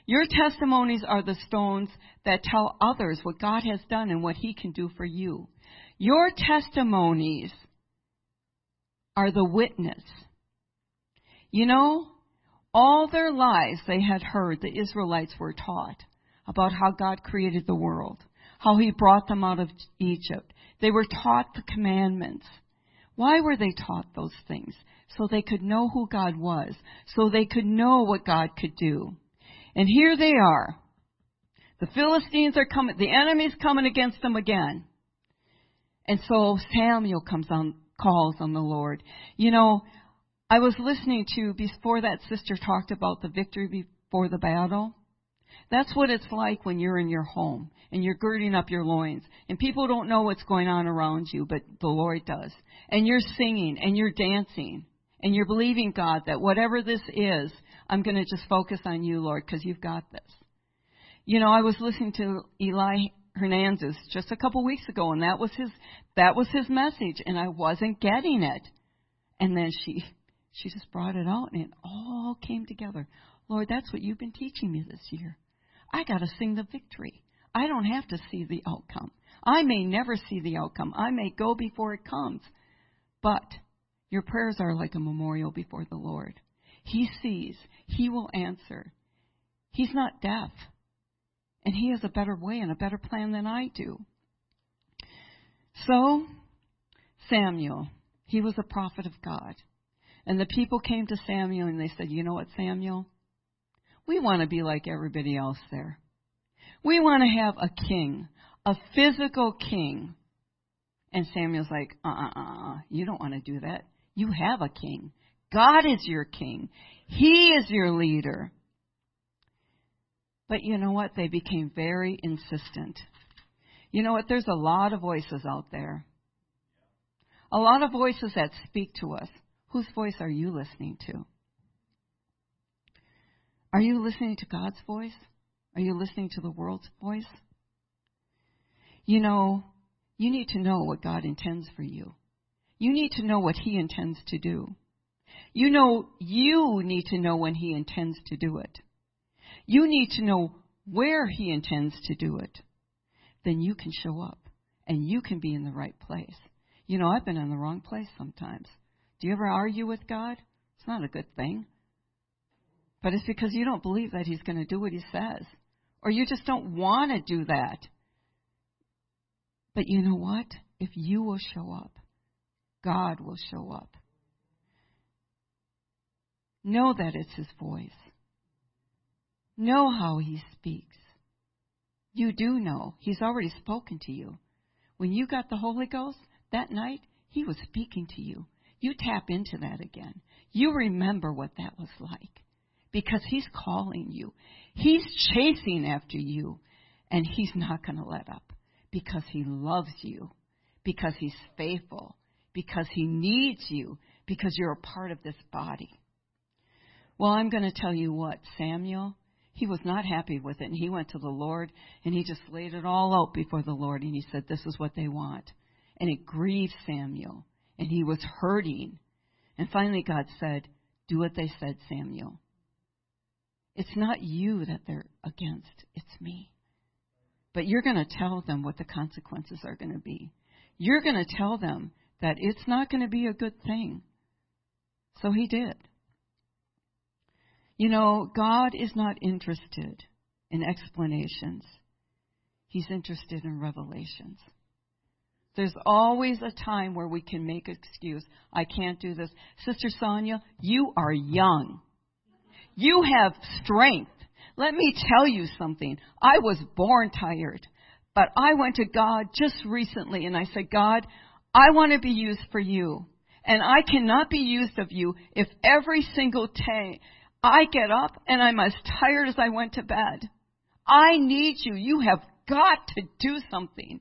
Your testimonies are the stones that tell others what God has done and what He can do for you. Your testimonies are the witness. You know, all their lives they had heard the Israelites were taught about how God created the world how he brought them out of Egypt. They were taught the commandments. Why were they taught those things? So they could know who God was, so they could know what God could do. And here they are. The Philistines are coming, the enemy's coming against them again. And so Samuel comes on, calls on the Lord. You know, I was listening to, before that sister talked about the victory before the battle. That's what it's like when you're in your home and you're girding up your loins and people don't know what's going on around you, but the Lord does. And you're singing and you're dancing and you're believing God that whatever this is, I'm going to just focus on you, Lord, because you've got this. You know, I was listening to Eli Hernandez just a couple weeks ago, and that was his that was his message, and I wasn't getting it. And then she she just brought it out, and it all came together. Lord, that's what you've been teaching me this year. I got to sing the victory. I don't have to see the outcome. I may never see the outcome. I may go before it comes. But your prayers are like a memorial before the Lord. He sees, He will answer. He's not deaf. And He has a better way and a better plan than I do. So, Samuel, he was a prophet of God. And the people came to Samuel and they said, You know what, Samuel? We want to be like everybody else there. We want to have a king, a physical king. And Samuel's like, uh uh uh, you don't want to do that. You have a king. God is your king. He is your leader. But you know what? They became very insistent. You know what? There's a lot of voices out there. A lot of voices that speak to us. Whose voice are you listening to? Are you listening to God's voice? Are you listening to the world's voice? You know, you need to know what God intends for you. You need to know what He intends to do. You know, you need to know when He intends to do it. You need to know where He intends to do it. Then you can show up and you can be in the right place. You know, I've been in the wrong place sometimes. Do you ever argue with God? It's not a good thing. But it's because you don't believe that He's going to do what He says. Or you just don't want to do that. But you know what? If you will show up, God will show up. Know that it's His voice. Know how He speaks. You do know. He's already spoken to you. When you got the Holy Ghost that night, He was speaking to you. You tap into that again. You remember what that was like because He's calling you. He's chasing after you, and He's not going to let up because He loves you, because He's faithful, because He needs you, because you're a part of this body. Well, I'm going to tell you what, Samuel, he was not happy with it, and he went to the Lord and he just laid it all out before the Lord, and he said, This is what they want. And it grieved Samuel, and he was hurting. And finally, God said, Do what they said, Samuel. It's not you that they're against, it's me. But you're going to tell them what the consequences are going to be. You're going to tell them that it's not going to be a good thing. So he did. You know, God is not interested in explanations, He's interested in revelations. There's always a time where we can make excuse. I can't do this. Sister Sonia, you are young. You have strength. Let me tell you something. I was born tired, but I went to God just recently and I said, God, I want to be used for you. And I cannot be used of you if every single day I get up and I'm as tired as I went to bed. I need you. You have got to do something.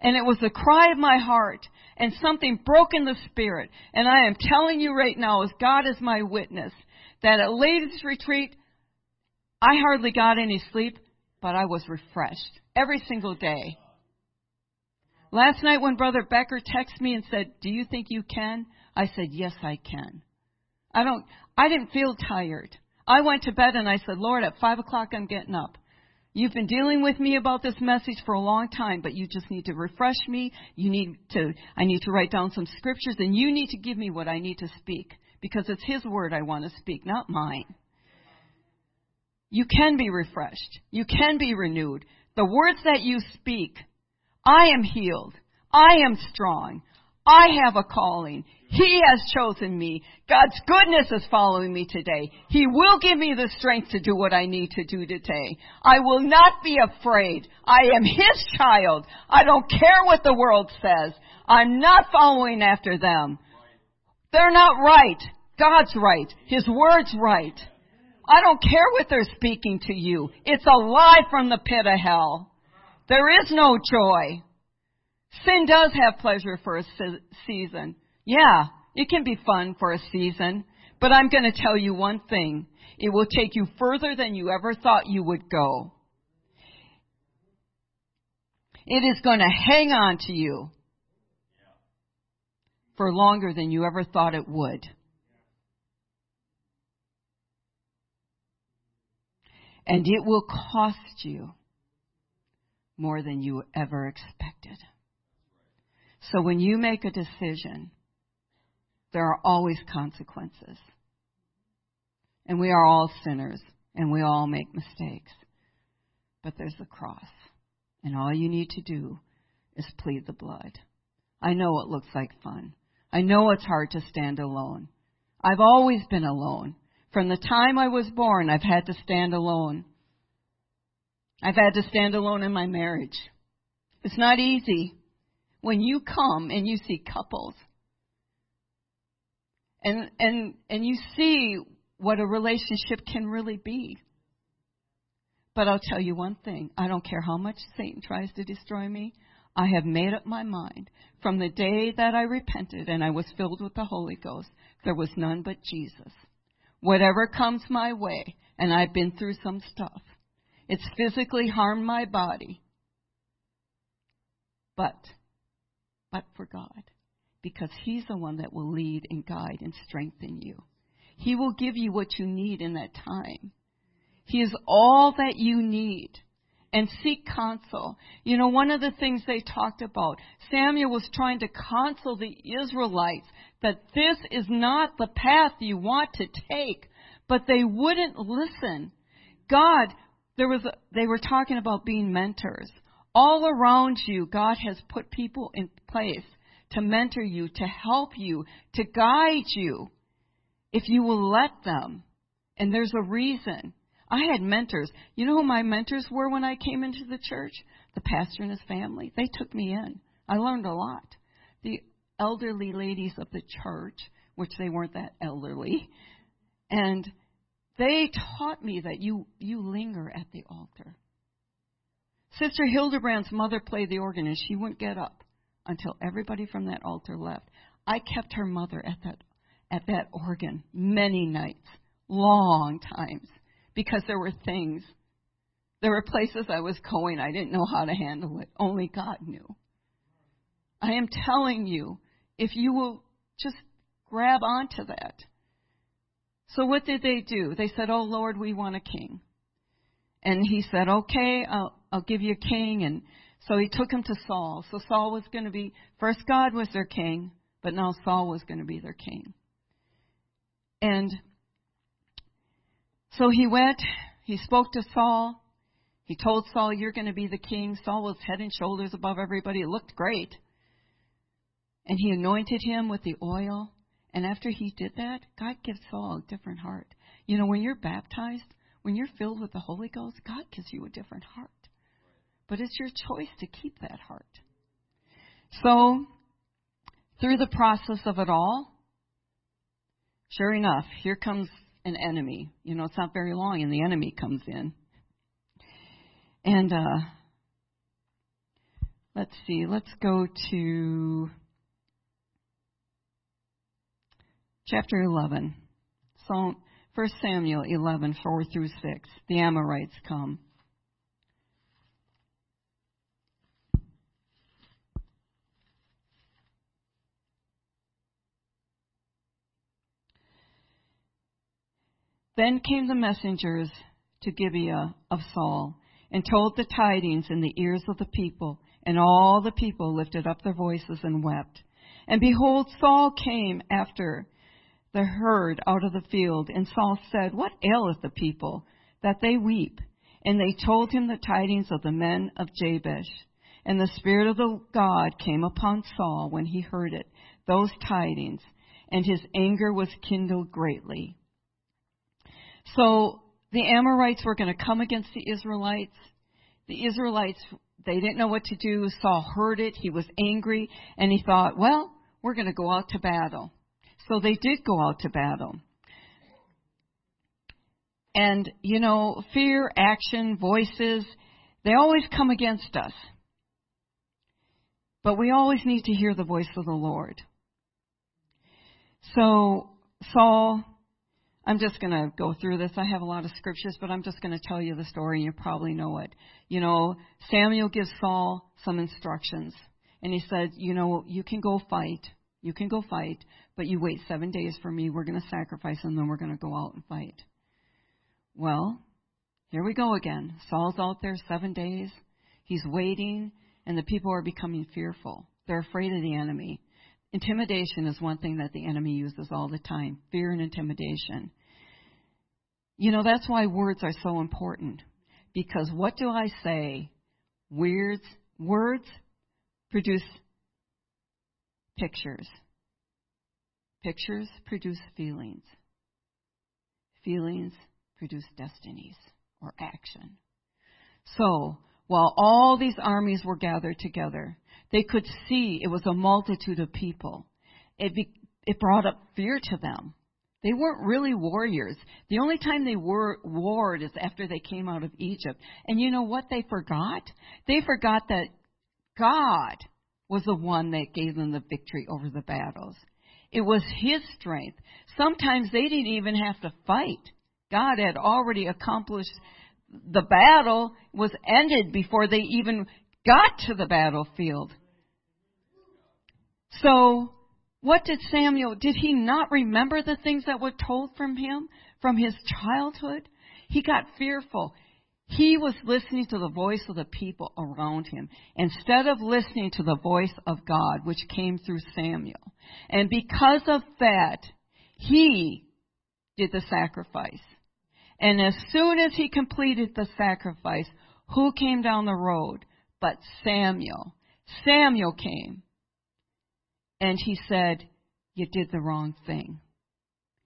And it was the cry of my heart and something broke in the spirit. And I am telling you right now, as God is my witness, that at ladies retreat, I hardly got any sleep, but I was refreshed every single day. Last night when Brother Becker texted me and said, Do you think you can? I said, Yes, I can. I don't, I didn't feel tired. I went to bed and I said, Lord, at five o'clock I'm getting up. You've been dealing with me about this message for a long time, but you just need to refresh me. You need to, I need to write down some scriptures and you need to give me what I need to speak because it's His word I want to speak, not mine. You can be refreshed. You can be renewed. The words that you speak, I am healed. I am strong. I have a calling. He has chosen me. God's goodness is following me today. He will give me the strength to do what I need to do today. I will not be afraid. I am His child. I don't care what the world says. I'm not following after them. They're not right. God's right. His word's right. I don't care what they're speaking to you. It's a lie from the pit of hell. There is no joy. Sin does have pleasure for a season. Yeah, it can be fun for a season. But I'm going to tell you one thing. It will take you further than you ever thought you would go. It is going to hang on to you for longer than you ever thought it would. And it will cost you more than you ever expected. So when you make a decision, there are always consequences. And we are all sinners, and we all make mistakes. But there's the cross. And all you need to do is plead the blood. I know it looks like fun. I know it's hard to stand alone. I've always been alone. From the time I was born, I've had to stand alone. I've had to stand alone in my marriage. It's not easy when you come and you see couples and and and you see what a relationship can really be. But I'll tell you one thing, I don't care how much Satan tries to destroy me. I have made up my mind from the day that I repented and I was filled with the Holy Ghost, there was none but Jesus. Whatever comes my way, and I've been through some stuff, it's physically harmed my body. But, but for God, because He's the one that will lead and guide and strengthen you. He will give you what you need in that time. He is all that you need. And seek counsel. You know, one of the things they talked about, Samuel was trying to counsel the Israelites that this is not the path you want to take, but they wouldn't listen. God, there was a, they were talking about being mentors. All around you, God has put people in place to mentor you, to help you, to guide you, if you will let them. And there's a reason. I had mentors. You know who my mentors were when I came into the church? The pastor and his family. They took me in. I learned a lot. The elderly ladies of the church, which they weren't that elderly, and they taught me that you, you linger at the altar. Sister Hildebrand's mother played the organ and she wouldn't get up until everybody from that altar left. I kept her mother at that at that organ many nights, long times, because there were things. There were places I was going I didn't know how to handle it. Only God knew. I am telling you, if you will just grab onto that. So what did they do? They said, "Oh Lord, we want a king." And he said, "Okay, I'll I'll give you a king." And so he took him to Saul. So Saul was going to be, first God was their king, but now Saul was going to be their king. And so he went, he spoke to Saul. He told Saul, You're going to be the king. Saul was head and shoulders above everybody. It looked great. And he anointed him with the oil. And after he did that, God gives Saul a different heart. You know, when you're baptized, when you're filled with the Holy Ghost, God gives you a different heart. But it's your choice to keep that heart. So, through the process of it all, sure enough, here comes an enemy. You know, it's not very long, and the enemy comes in. And uh, let's see, let's go to chapter 11. So, 1 Samuel 11, 4 through 6. The Amorites come. Then came the messengers to Gibeah of Saul, and told the tidings in the ears of the people, and all the people lifted up their voices and wept. And behold, Saul came after the herd out of the field, and Saul said, What aileth the people, that they weep? And they told him the tidings of the men of Jabesh. And the Spirit of the God came upon Saul when he heard it, those tidings, and his anger was kindled greatly. So the Amorites were going to come against the Israelites. The Israelites, they didn't know what to do. Saul heard it. He was angry. And he thought, well, we're going to go out to battle. So they did go out to battle. And, you know, fear, action, voices, they always come against us. But we always need to hear the voice of the Lord. So Saul I'm just going to go through this. I have a lot of scriptures, but I'm just going to tell you the story, and you probably know it. You know, Samuel gives Saul some instructions, and he said, You know, you can go fight. You can go fight, but you wait seven days for me. We're going to sacrifice, and then we're going to go out and fight. Well, here we go again. Saul's out there seven days. He's waiting, and the people are becoming fearful. They're afraid of the enemy. Intimidation is one thing that the enemy uses all the time fear and intimidation. You know, that's why words are so important. Because what do I say? Words, words produce pictures. Pictures produce feelings. Feelings produce destinies or action. So, while all these armies were gathered together. They could see it was a multitude of people. It, be, it brought up fear to them. They weren't really warriors. The only time they were warred is after they came out of Egypt. And you know what they forgot? They forgot that God was the one that gave them the victory over the battles. It was His strength. Sometimes they didn't even have to fight. God had already accomplished the battle was ended before they even got to the battlefield. So, what did Samuel, did he not remember the things that were told from him from his childhood? He got fearful. He was listening to the voice of the people around him instead of listening to the voice of God, which came through Samuel. And because of that, he did the sacrifice. And as soon as he completed the sacrifice, who came down the road but Samuel? Samuel came. And he said, You did the wrong thing.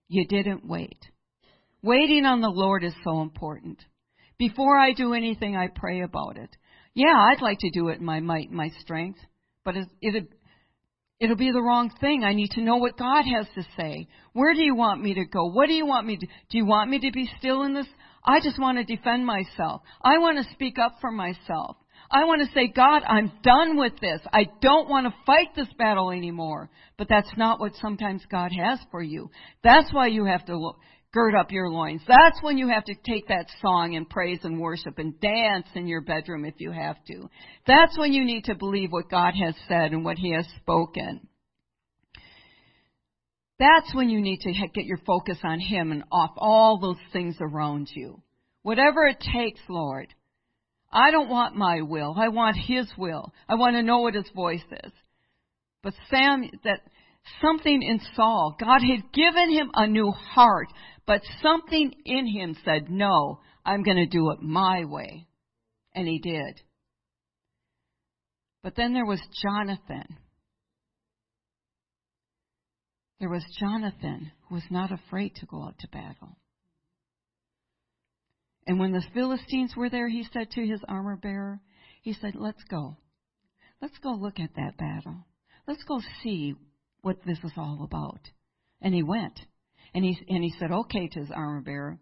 You didn't wait. Waiting on the Lord is so important. Before I do anything, I pray about it. Yeah, I'd like to do it in my might, my strength, but it, it'll be the wrong thing. I need to know what God has to say. Where do you want me to go? What do you want me to do? you want me to be still in this? I just want to defend myself. I want to speak up for myself. I want to say, God, I'm done with this. I don't want to fight this battle anymore. But that's not what sometimes God has for you. That's why you have to look, gird up your loins. That's when you have to take that song and praise and worship and dance in your bedroom if you have to. That's when you need to believe what God has said and what He has spoken. That's when you need to get your focus on Him and off all those things around you. Whatever it takes, Lord. I don't want my will. I want His will. I want to know what His voice is. But Sam, that something in Saul, God had given him a new heart, but something in him said, no, I'm going to do it my way. And he did. But then there was Jonathan. There was Jonathan who was not afraid to go out to battle. And when the Philistines were there, he said to his armor bearer, he said, Let's go. Let's go look at that battle. Let's go see what this is all about. And he went. And he, and he said, Okay, to his armor bearer,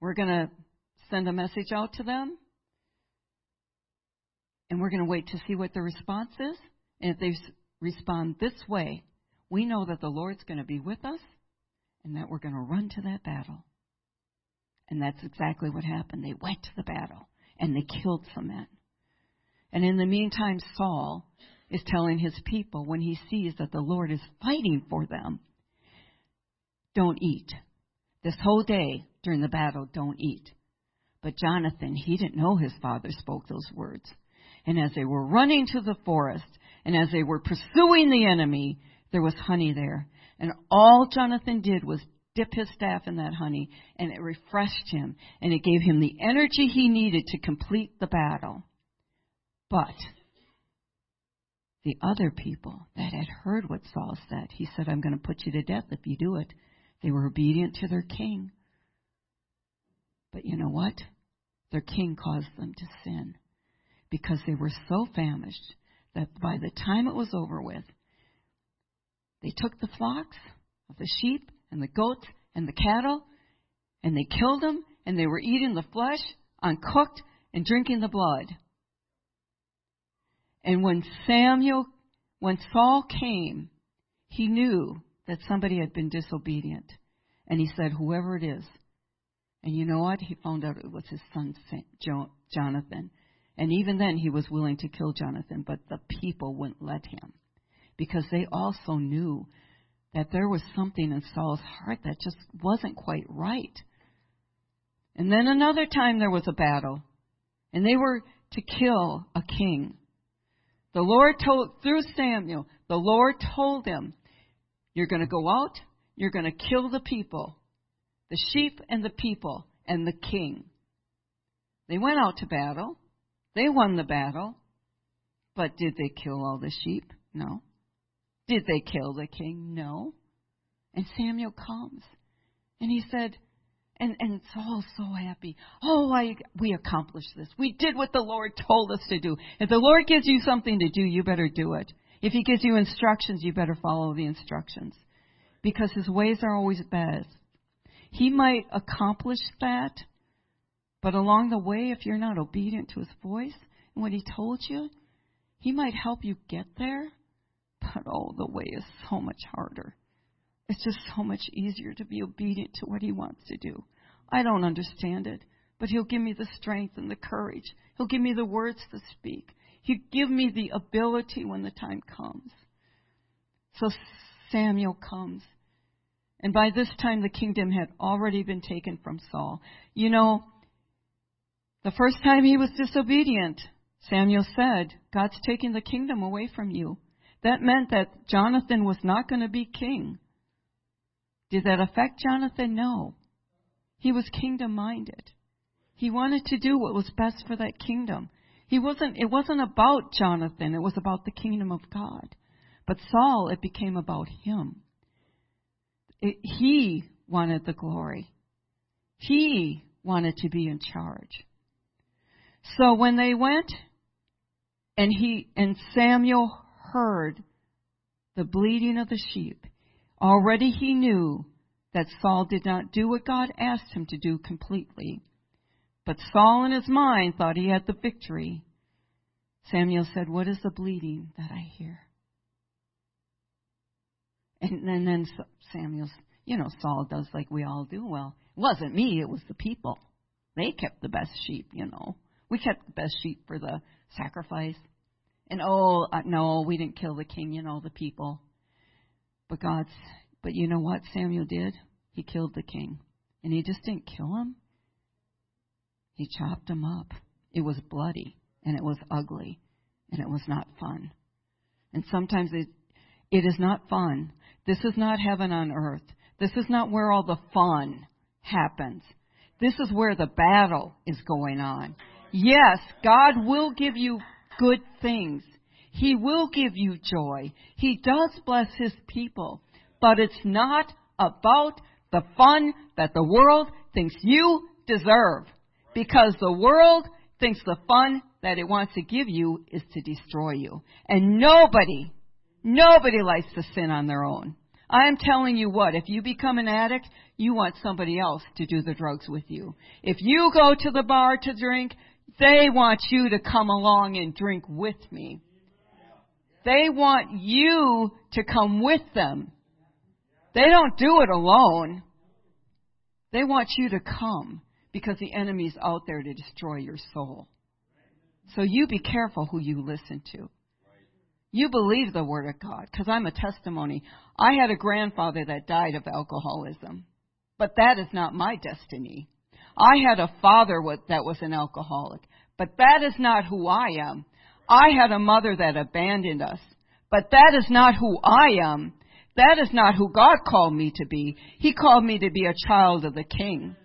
we're going to send a message out to them. And we're going to wait to see what the response is. And if they respond this way, we know that the Lord's going to be with us and that we're going to run to that battle. And that's exactly what happened. They went to the battle and they killed some men. And in the meantime, Saul is telling his people when he sees that the Lord is fighting for them, don't eat. This whole day during the battle, don't eat. But Jonathan, he didn't know his father spoke those words. And as they were running to the forest, and as they were pursuing the enemy, there was honey there. And all Jonathan did was dip his staff in that honey, and it refreshed him, and it gave him the energy he needed to complete the battle. But the other people that had heard what Saul said, he said, I'm going to put you to death if you do it. They were obedient to their king. But you know what? Their king caused them to sin because they were so famished that by the time it was over with, they took the flocks of the sheep and the goats and the cattle and they killed them and they were eating the flesh uncooked and drinking the blood. And when Samuel, when Saul came, he knew that somebody had been disobedient. And he said, Whoever it is. And you know what? He found out it was his son, Jonathan. And even then, he was willing to kill Jonathan, but the people wouldn't let him. Because they also knew that there was something in Saul's heart that just wasn't quite right. And then another time there was a battle, and they were to kill a king. The Lord told, through Samuel, the Lord told him, You're going to go out, you're going to kill the people, the sheep and the people, and the king. They went out to battle. They won the battle. But did they kill all the sheep? No. Did they kill the king? No. And Samuel comes. And he said, And and Saul's so happy. Oh, I we accomplished this. We did what the Lord told us to do. If the Lord gives you something to do, you better do it. If he gives you instructions, you better follow the instructions. Because his ways are always best. He might accomplish that, but along the way, if you're not obedient to his voice and what he told you, he might help you get there, but oh, the way is so much harder. It's just so much easier to be obedient to what he wants to do. I don't understand it, but he'll give me the strength and the courage. He'll give me the words to speak. He'll give me the ability when the time comes. So Samuel comes. And by this time, the kingdom had already been taken from Saul. You know, the first time he was disobedient, Samuel said, God's taking the kingdom away from you. That meant that Jonathan was not going to be king. Did that affect Jonathan? No. He was kingdom minded. He wanted to do what was best for that kingdom. He wasn't, it wasn't about Jonathan, it was about the kingdom of God. But Saul, it became about him. It, he wanted the glory. He wanted to be in charge. So when they went and he and Samuel heard the bleating of the sheep, already he knew that Saul did not do what God asked him to do completely. But Saul in his mind thought he had the victory. Samuel said, What is the bleating that I hear? And, then Samuel, you know, Saul does like we all do. Well, it wasn't me, it was the people. They kept the best sheep, you know. We kept the best sheep for the sacrifice. And oh, uh, no, we didn't kill the king, you know, the people. But God's, but you know what Samuel did? He killed the king. And he just didn't kill him. He chopped him up. It was bloody and it was ugly and it was not fun. And sometimes it, it is not fun. This is not heaven on earth. This is not where all the fun happens. This is where the battle is going on. Yes, God will give you good things. He will give you joy. He does bless His people. But it's not about the fun that the world thinks you deserve. Because the world thinks the fun that it wants to give you is to destroy you. And nobody, nobody likes to sin on their own. I am telling you what, if you become an addict, you want somebody else to do the drugs with you. If you go to the bar to drink, they want you to come along and drink with me. They want you to come with them. They don't do it alone. They want you to come because the enemy's out there to destroy your soul. So you be careful who you listen to. You believe the Word of God because I'm a testimony. I had a grandfather that died of alcoholism, but that is not my destiny. I had a father that was an alcoholic, but that is not who I am. I had a mother that abandoned us, but that is not who I am. That is not who God called me to be. He called me to be a child of the King.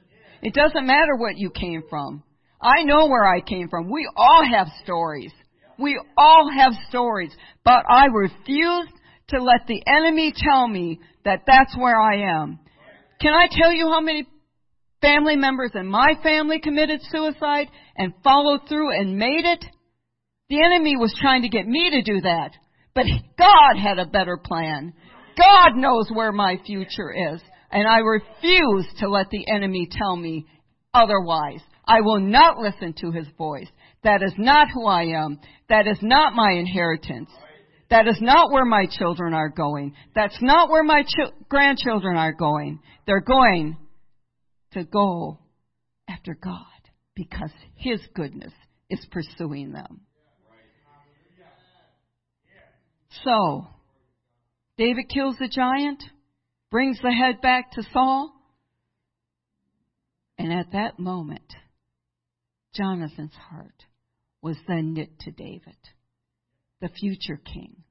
It doesn't matter what you came from. I know where I came from. We all have stories. We all have stories. But I refuse to let the enemy tell me that that's where I am. Can I tell you how many family members in my family committed suicide and followed through and made it? The enemy was trying to get me to do that. But God had a better plan. God knows where my future is. And I refuse to let the enemy tell me otherwise. I will not listen to his voice. That is not who I am. That is not my inheritance. That is not where my children are going. That's not where my ch- grandchildren are going. They're going to go after God because His goodness is pursuing them. So, David kills the giant, brings the head back to Saul, and at that moment, Jonathan's heart was then knit to David, the future king.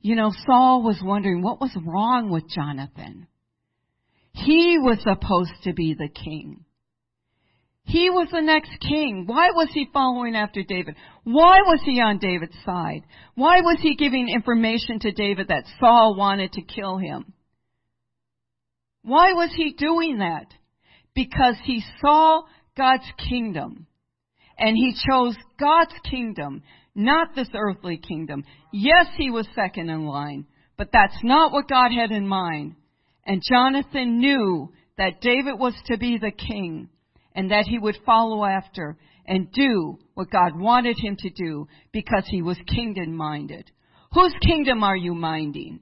You know, Saul was wondering what was wrong with Jonathan. He was supposed to be the king. He was the next king. Why was he following after David? Why was he on David's side? Why was he giving information to David that Saul wanted to kill him? Why was he doing that? Because he saw God's kingdom. And he chose God's kingdom, not this earthly kingdom. Yes, he was second in line, but that's not what God had in mind. And Jonathan knew that David was to be the king and that he would follow after and do what God wanted him to do because he was kingdom minded. Whose kingdom are you minding?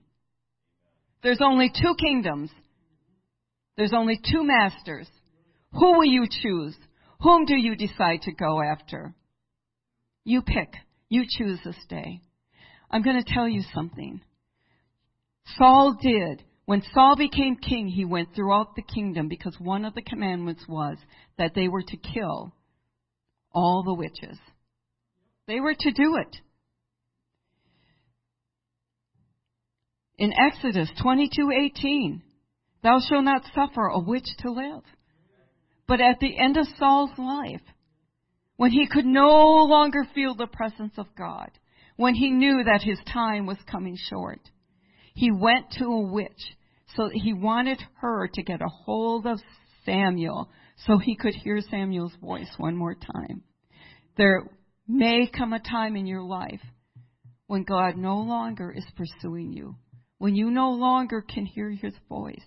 There's only two kingdoms. There's only two masters. Who will you choose? Whom do you decide to go after? You pick. You choose this day. I'm going to tell you something. Saul did. When Saul became king, he went throughout the kingdom because one of the commandments was that they were to kill all the witches. They were to do it. In Exodus 22:18, thou shalt not suffer a witch to live. But at the end of Saul's life, when he could no longer feel the presence of God, when he knew that his time was coming short, he went to a witch. So he wanted her to get a hold of Samuel so he could hear Samuel's voice one more time. There may come a time in your life when God no longer is pursuing you, when you no longer can hear his voice.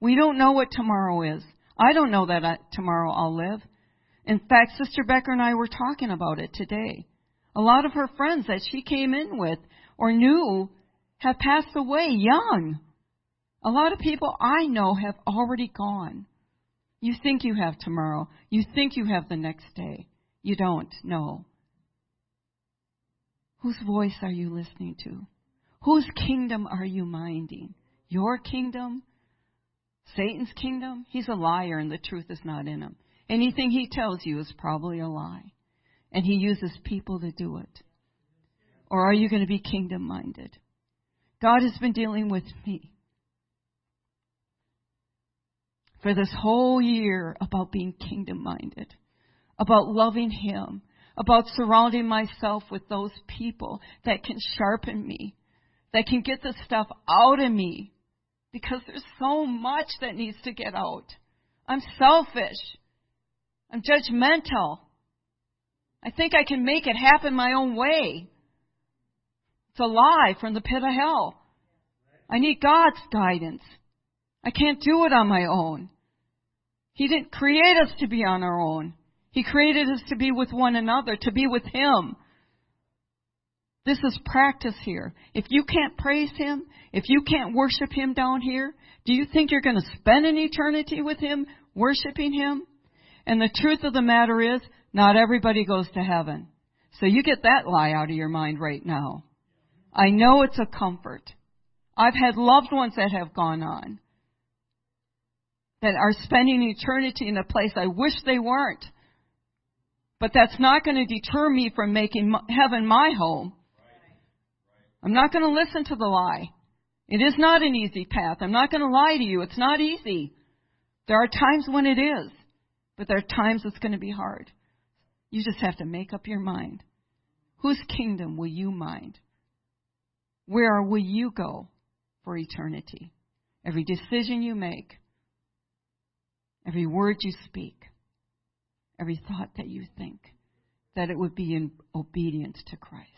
We don't know what tomorrow is. I don't know that I, tomorrow I'll live. In fact, Sister Becker and I were talking about it today. A lot of her friends that she came in with or knew have passed away young. A lot of people I know have already gone. You think you have tomorrow. You think you have the next day. You don't. know. Whose voice are you listening to? Whose kingdom are you minding? Your kingdom? Satan's kingdom? He's a liar and the truth is not in him. Anything he tells you is probably a lie. And he uses people to do it. Or are you going to be kingdom minded? God has been dealing with me for this whole year about being kingdom minded, about loving Him, about surrounding myself with those people that can sharpen me, that can get the stuff out of me, because there's so much that needs to get out. I'm selfish. I'm judgmental. I think I can make it happen my own way. It's a lie from the pit of hell. I need God's guidance. I can't do it on my own. He didn't create us to be on our own. He created us to be with one another, to be with Him. This is practice here. If you can't praise Him, if you can't worship Him down here, do you think you're going to spend an eternity with Him, worshiping Him? And the truth of the matter is, not everybody goes to heaven. So you get that lie out of your mind right now. I know it's a comfort. I've had loved ones that have gone on that are spending eternity in a place I wish they weren't. But that's not going to deter me from making heaven my home. I'm not going to listen to the lie. It is not an easy path. I'm not going to lie to you. It's not easy. There are times when it is, but there are times it's going to be hard. You just have to make up your mind. Whose kingdom will you mind? Where will you go for eternity? Every decision you make, every word you speak, every thought that you think, that it would be in obedience to Christ.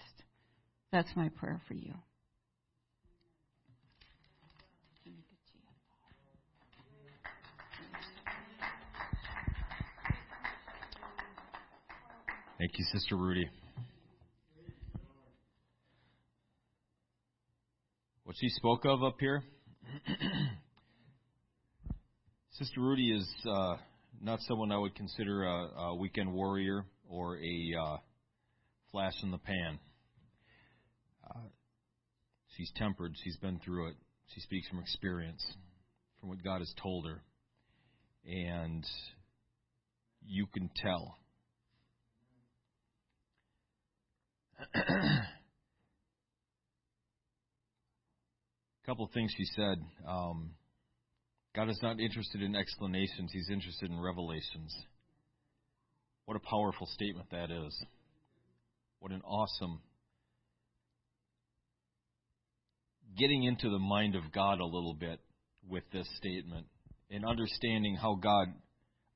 That's my prayer for you. Thank you, Sister Rudy. What she spoke of up here, Sister Rudy is uh, not someone I would consider a, a weekend warrior or a uh, flash in the pan. Uh, she's tempered. She's been through it. She speaks from experience, from what God has told her. And you can tell. A couple of things she said. Um, God is not interested in explanations, He's interested in revelations. What a powerful statement that is. What an awesome getting into the mind of God a little bit with this statement and understanding how God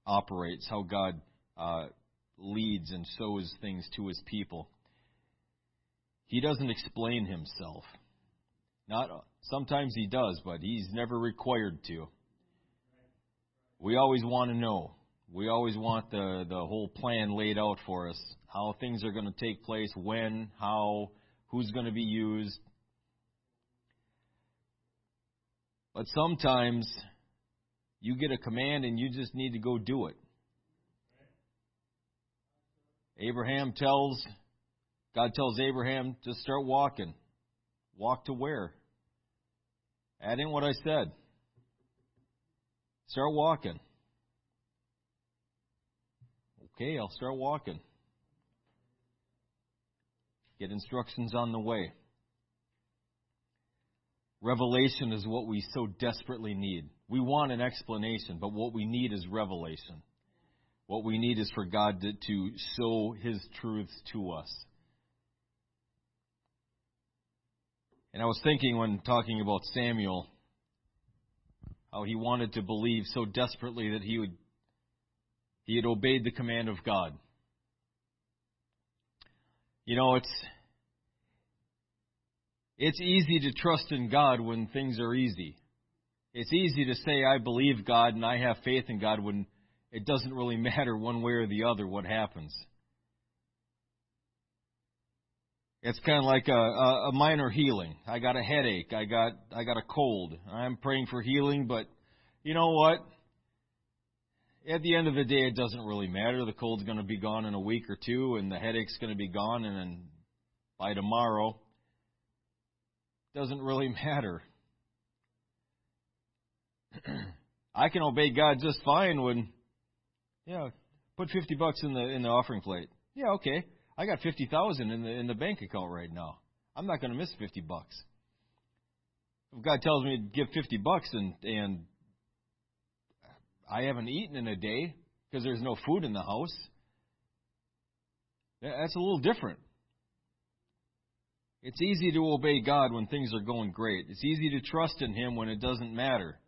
operates, how God uh, leads and shows things to his people. He doesn't explain himself. Not sometimes he does, but he's never required to. We always want to know. We always want the the whole plan laid out for us, how things are going to take place, when, how, who's going to be used. But sometimes you get a command and you just need to go do it. Abraham tells, God tells Abraham, just start walking. Walk to where? Add in what I said. Start walking. Okay, I'll start walking. Get instructions on the way. Revelation is what we so desperately need. We want an explanation, but what we need is revelation. What we need is for God to, to show His truths to us. And I was thinking when talking about Samuel, how he wanted to believe so desperately that he would he had obeyed the command of God. You know, it's it's easy to trust in God when things are easy. It's easy to say I believe God and I have faith in God when it doesn't really matter one way or the other what happens. It's kind of like a, a, minor healing. I got a headache. I got I got a cold. I'm praying for healing, but you know what? At the end of the day, it doesn't really matter. The cold's going to be gone in a week or two, and the headache's going to be gone, and then by tomorrow, doesn't really matter. I can obey God just fine when, yeah, put fifty bucks in the in the offering plate. Yeah, okay. I got fifty thousand in the in the bank account right now. I'm not going to miss fifty bucks. If God tells me to give fifty bucks and and I haven't eaten in a day because there's no food in the house, that's a little different. It's easy to obey God when things are going great. It's easy to trust in Him when it doesn't matter.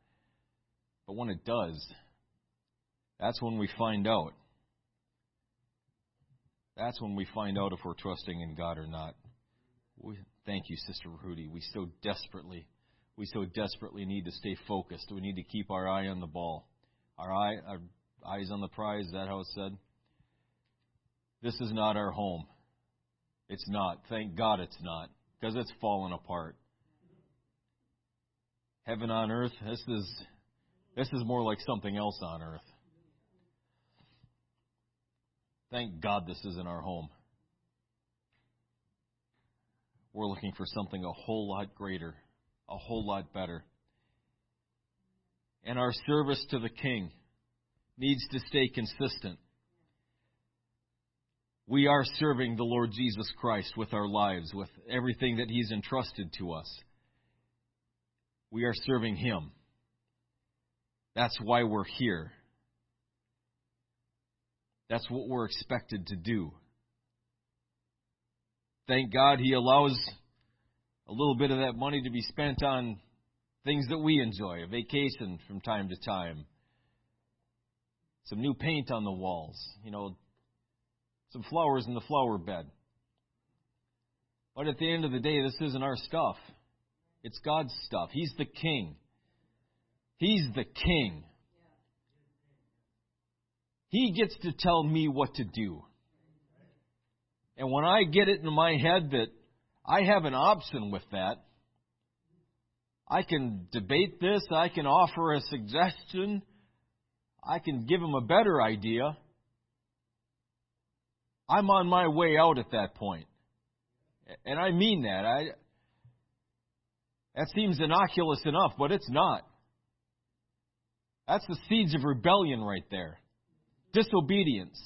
But when it does, that's when we find out. That's when we find out if we're trusting in God or not. We, thank you, Sister Rudy. We so desperately, we so desperately need to stay focused. We need to keep our eye on the ball, our eye, our eyes on the prize. Is that how it's said? This is not our home. It's not. Thank God it's not, because it's fallen apart. Heaven on earth. This is this is more like something else on earth. Thank God this isn't our home. We're looking for something a whole lot greater, a whole lot better. And our service to the King needs to stay consistent. We are serving the Lord Jesus Christ with our lives, with everything that He's entrusted to us. We are serving Him. That's why we're here. That's what we're expected to do. Thank God He allows a little bit of that money to be spent on things that we enjoy, a vacation from time to time, some new paint on the walls, you know, some flowers in the flower bed. But at the end of the day, this isn't our stuff. It's God's stuff. He's the king. He's the king. He gets to tell me what to do. And when I get it in my head that I have an option with that, I can debate this, I can offer a suggestion, I can give him a better idea. I'm on my way out at that point. And I mean that. I that seems innocuous enough, but it's not. That's the seeds of rebellion right there disobedience.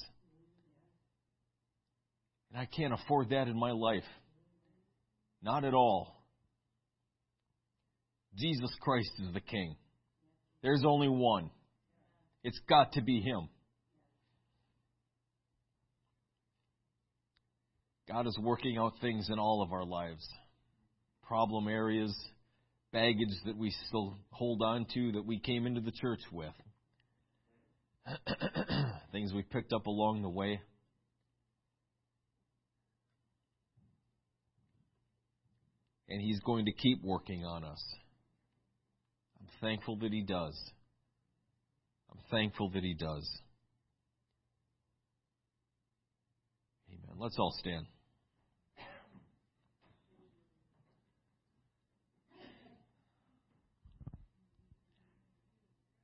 And I can't afford that in my life. Not at all. Jesus Christ is the King. There's only one. It's got to be Him. God is working out things in all of our lives problem areas, baggage that we still hold on to that we came into the church with. Things we picked up along the way. And He's going to keep working on us. I'm thankful that He does. I'm thankful that He does. Amen. Let's all stand.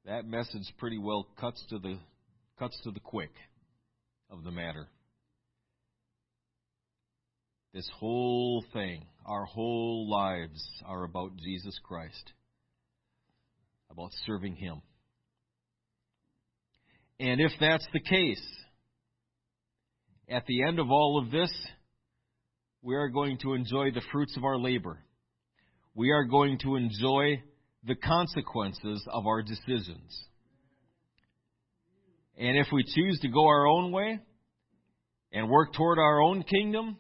That message pretty well cuts to the cuts to the quick of the matter. This whole thing, our whole lives are about Jesus Christ, about serving Him. And if that's the case, at the end of all of this, we are going to enjoy the fruits of our labor. We are going to enjoy the consequences of our decisions. And if we choose to go our own way and work toward our own kingdom,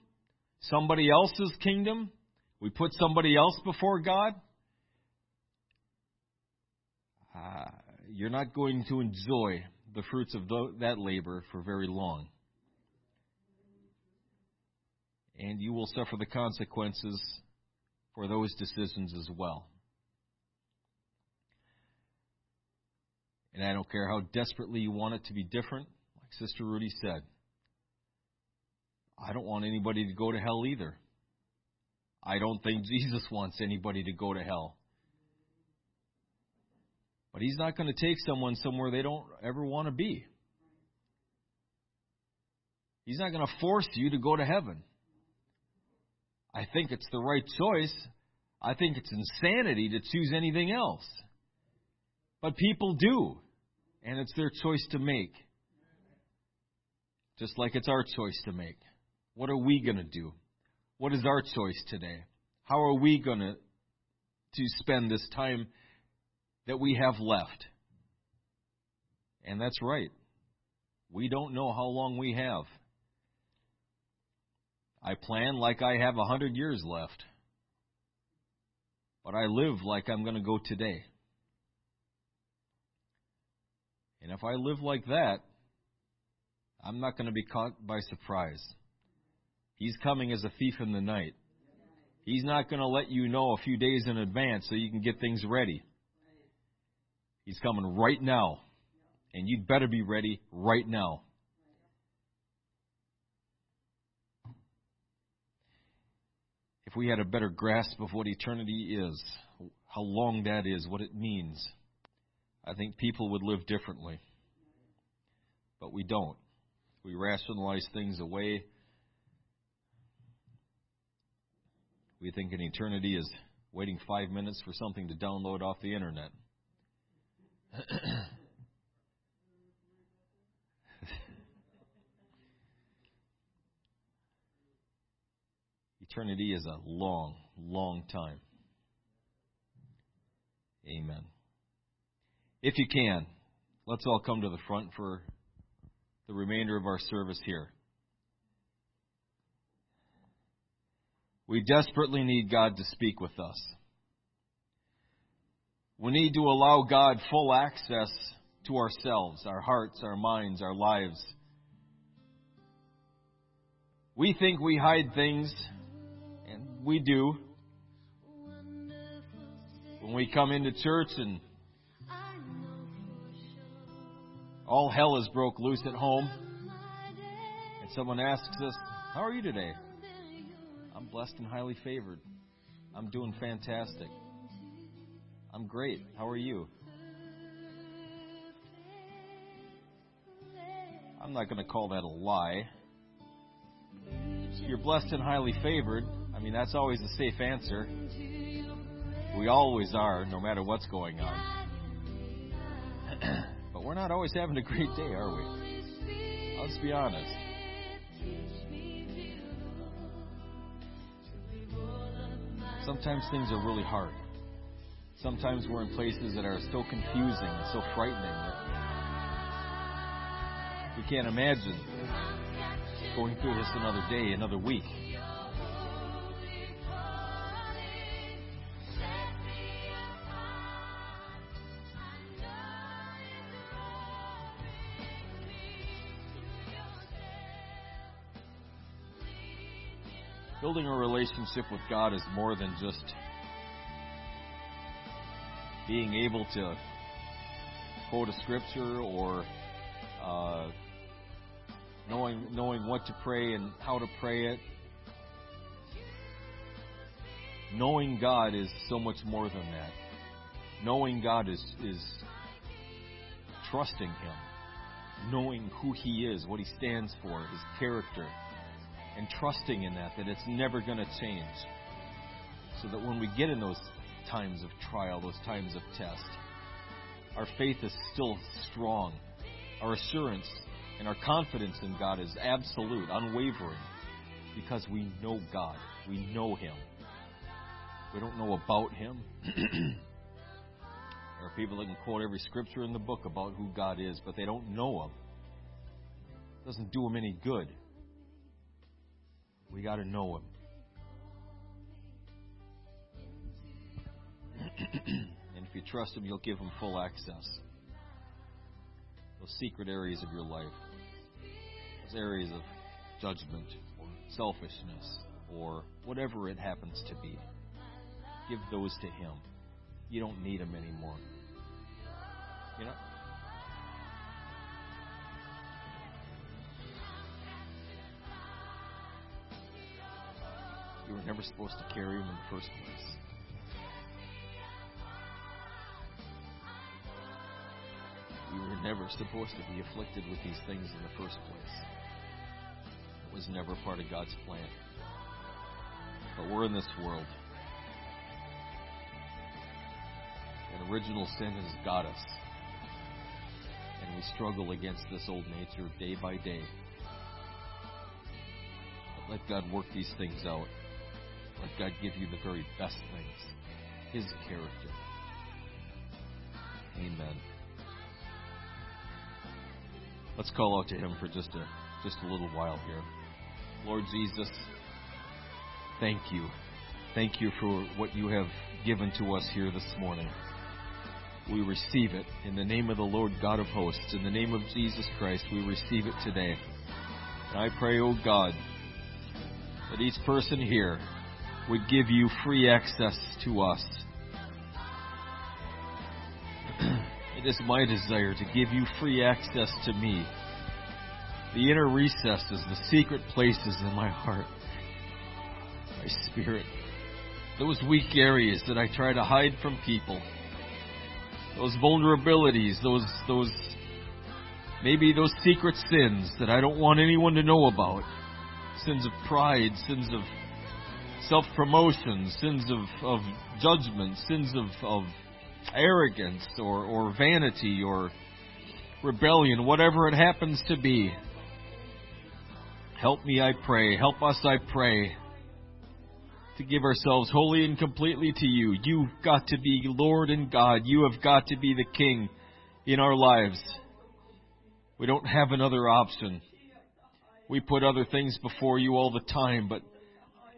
somebody else's kingdom, we put somebody else before God, uh, you're not going to enjoy the fruits of the, that labor for very long. And you will suffer the consequences for those decisions as well. And I don't care how desperately you want it to be different, like Sister Rudy said. I don't want anybody to go to hell either. I don't think Jesus wants anybody to go to hell. But He's not going to take someone somewhere they don't ever want to be. He's not going to force you to go to heaven. I think it's the right choice. I think it's insanity to choose anything else. But people do. And it's their choice to make. Just like it's our choice to make. What are we going to do? What is our choice today? How are we going to to spend this time that we have left? And that's right. We don't know how long we have. I plan like I have a hundred years left. But I live like I'm going to go today. And if I live like that, I'm not going to be caught by surprise. He's coming as a thief in the night. He's not going to let you know a few days in advance so you can get things ready. He's coming right now. And you'd better be ready right now. If we had a better grasp of what eternity is, how long that is, what it means, I think people would live differently. But we don't. We rationalize things away. We think an eternity is waiting five minutes for something to download off the internet. Eternity is a long, long time. Amen. If you can, let's all come to the front for the remainder of our service here. We desperately need God to speak with us. We need to allow God full access to ourselves, our hearts, our minds, our lives. We think we hide things, and we do. When we come into church and all hell has broke loose at home, and someone asks us, How are you today? I'm blessed and highly favored. I'm doing fantastic. I'm great. How are you? I'm not going to call that a lie. You're blessed and highly favored, I mean, that's always a safe answer. We always are, no matter what's going on. But we're not always having a great day, are we? Let's be honest. Sometimes things are really hard. Sometimes we're in places that are so confusing and so frightening that we can't imagine going through this another day, another week. Building a relationship with God is more than just being able to quote a scripture or uh, knowing knowing what to pray and how to pray it. Knowing God is so much more than that. Knowing God is is trusting Him, knowing who He is, what He stands for, His character, and trusting in that that it's never going to change. So that when we get in those times of trial, those times of test, our faith is still strong. Our assurance and our confidence in God is absolute, unwavering, because we know God. We know Him. We don't know about Him. there are people that can quote every scripture in the book about who God is, but they don't know Him. It doesn't do them any good. We got to know Him. and if you trust Him, you'll give Him full access. Those secret areas of your life, those areas of judgment or selfishness or whatever it happens to be, give those to Him. You don't need Him anymore. You know? You were never supposed to carry Him in the first place. We were never supposed to be afflicted with these things in the first place. It was never part of God's plan. But we're in this world. And original sin has got us. And we struggle against this old nature day by day. Let God work these things out. Let God give you the very best things. His character. Amen. Let's call out to him for just a just a little while here. Lord Jesus, thank you. Thank you for what you have given to us here this morning. We receive it in the name of the Lord God of hosts. In the name of Jesus Christ, we receive it today. And I pray, O oh God, that each person here would give you free access to us. It is my desire to give you free access to me. The inner recesses, the secret places in my heart, my spirit, those weak areas that I try to hide from people, those vulnerabilities, those, those, maybe those secret sins that I don't want anyone to know about, sins of pride, sins of self promotion, sins of, of judgment, sins of, of arrogance or, or vanity or rebellion, whatever it happens to be. Help me, I pray. Help us, I pray, to give ourselves wholly and completely to you. You've got to be Lord and God. You have got to be the King in our lives. We don't have another option. We put other things before you all the time, but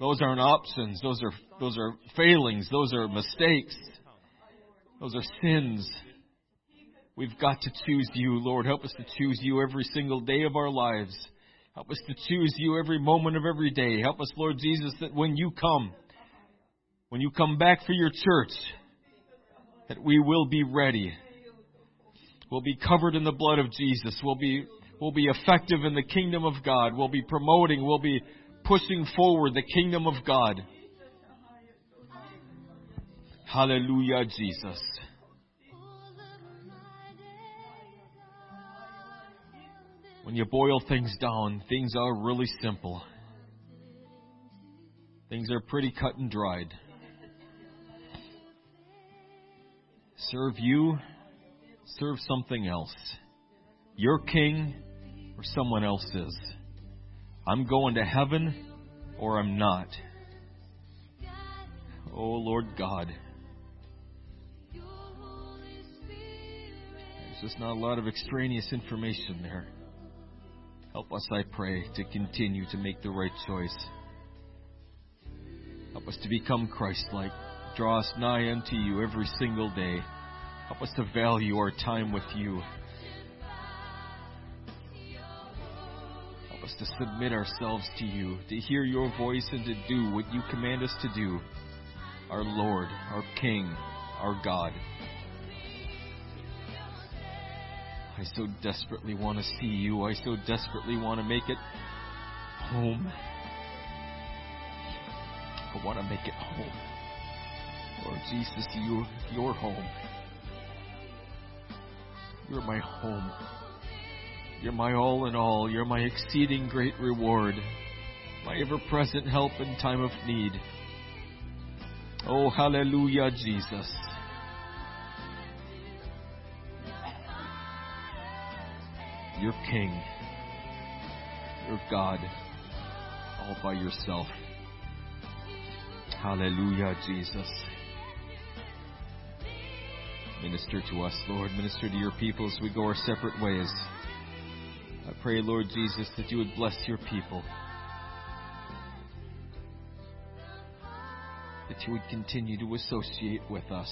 those aren't options. Those are those are failings. Those are mistakes. Those are sins. We've got to choose you, Lord. Help us to choose you every single day of our lives. Help us to choose you every moment of every day. Help us, Lord Jesus, that when you come, when you come back for your church, that we will be ready. We'll be covered in the blood of Jesus. We'll be, we'll be effective in the kingdom of God. We'll be promoting, we'll be pushing forward the kingdom of God. Hallelujah, Jesus. When you boil things down, things are really simple. Things are pretty cut and dried. Serve you, serve something else. Your king or someone else's. I'm going to heaven or I'm not. Oh Lord God. There's just not a lot of extraneous information there. Help us, I pray, to continue to make the right choice. Help us to become Christ like. Draw us nigh unto you every single day. Help us to value our time with you. Us to submit ourselves to you, to hear your voice and to do what you command us to do. Our Lord, our King, our God. I so desperately want to see you. I so desperately want to make it home. I want to make it home. Lord Jesus, you, your home. You're my home. You're my all in all. You're my exceeding great reward. My ever present help in time of need. Oh, hallelujah, Jesus. You're King. You're God. All by yourself. Hallelujah, Jesus. Minister to us, Lord. Minister to your people as we go our separate ways. I pray, Lord Jesus, that you would bless your people. That you would continue to associate with us.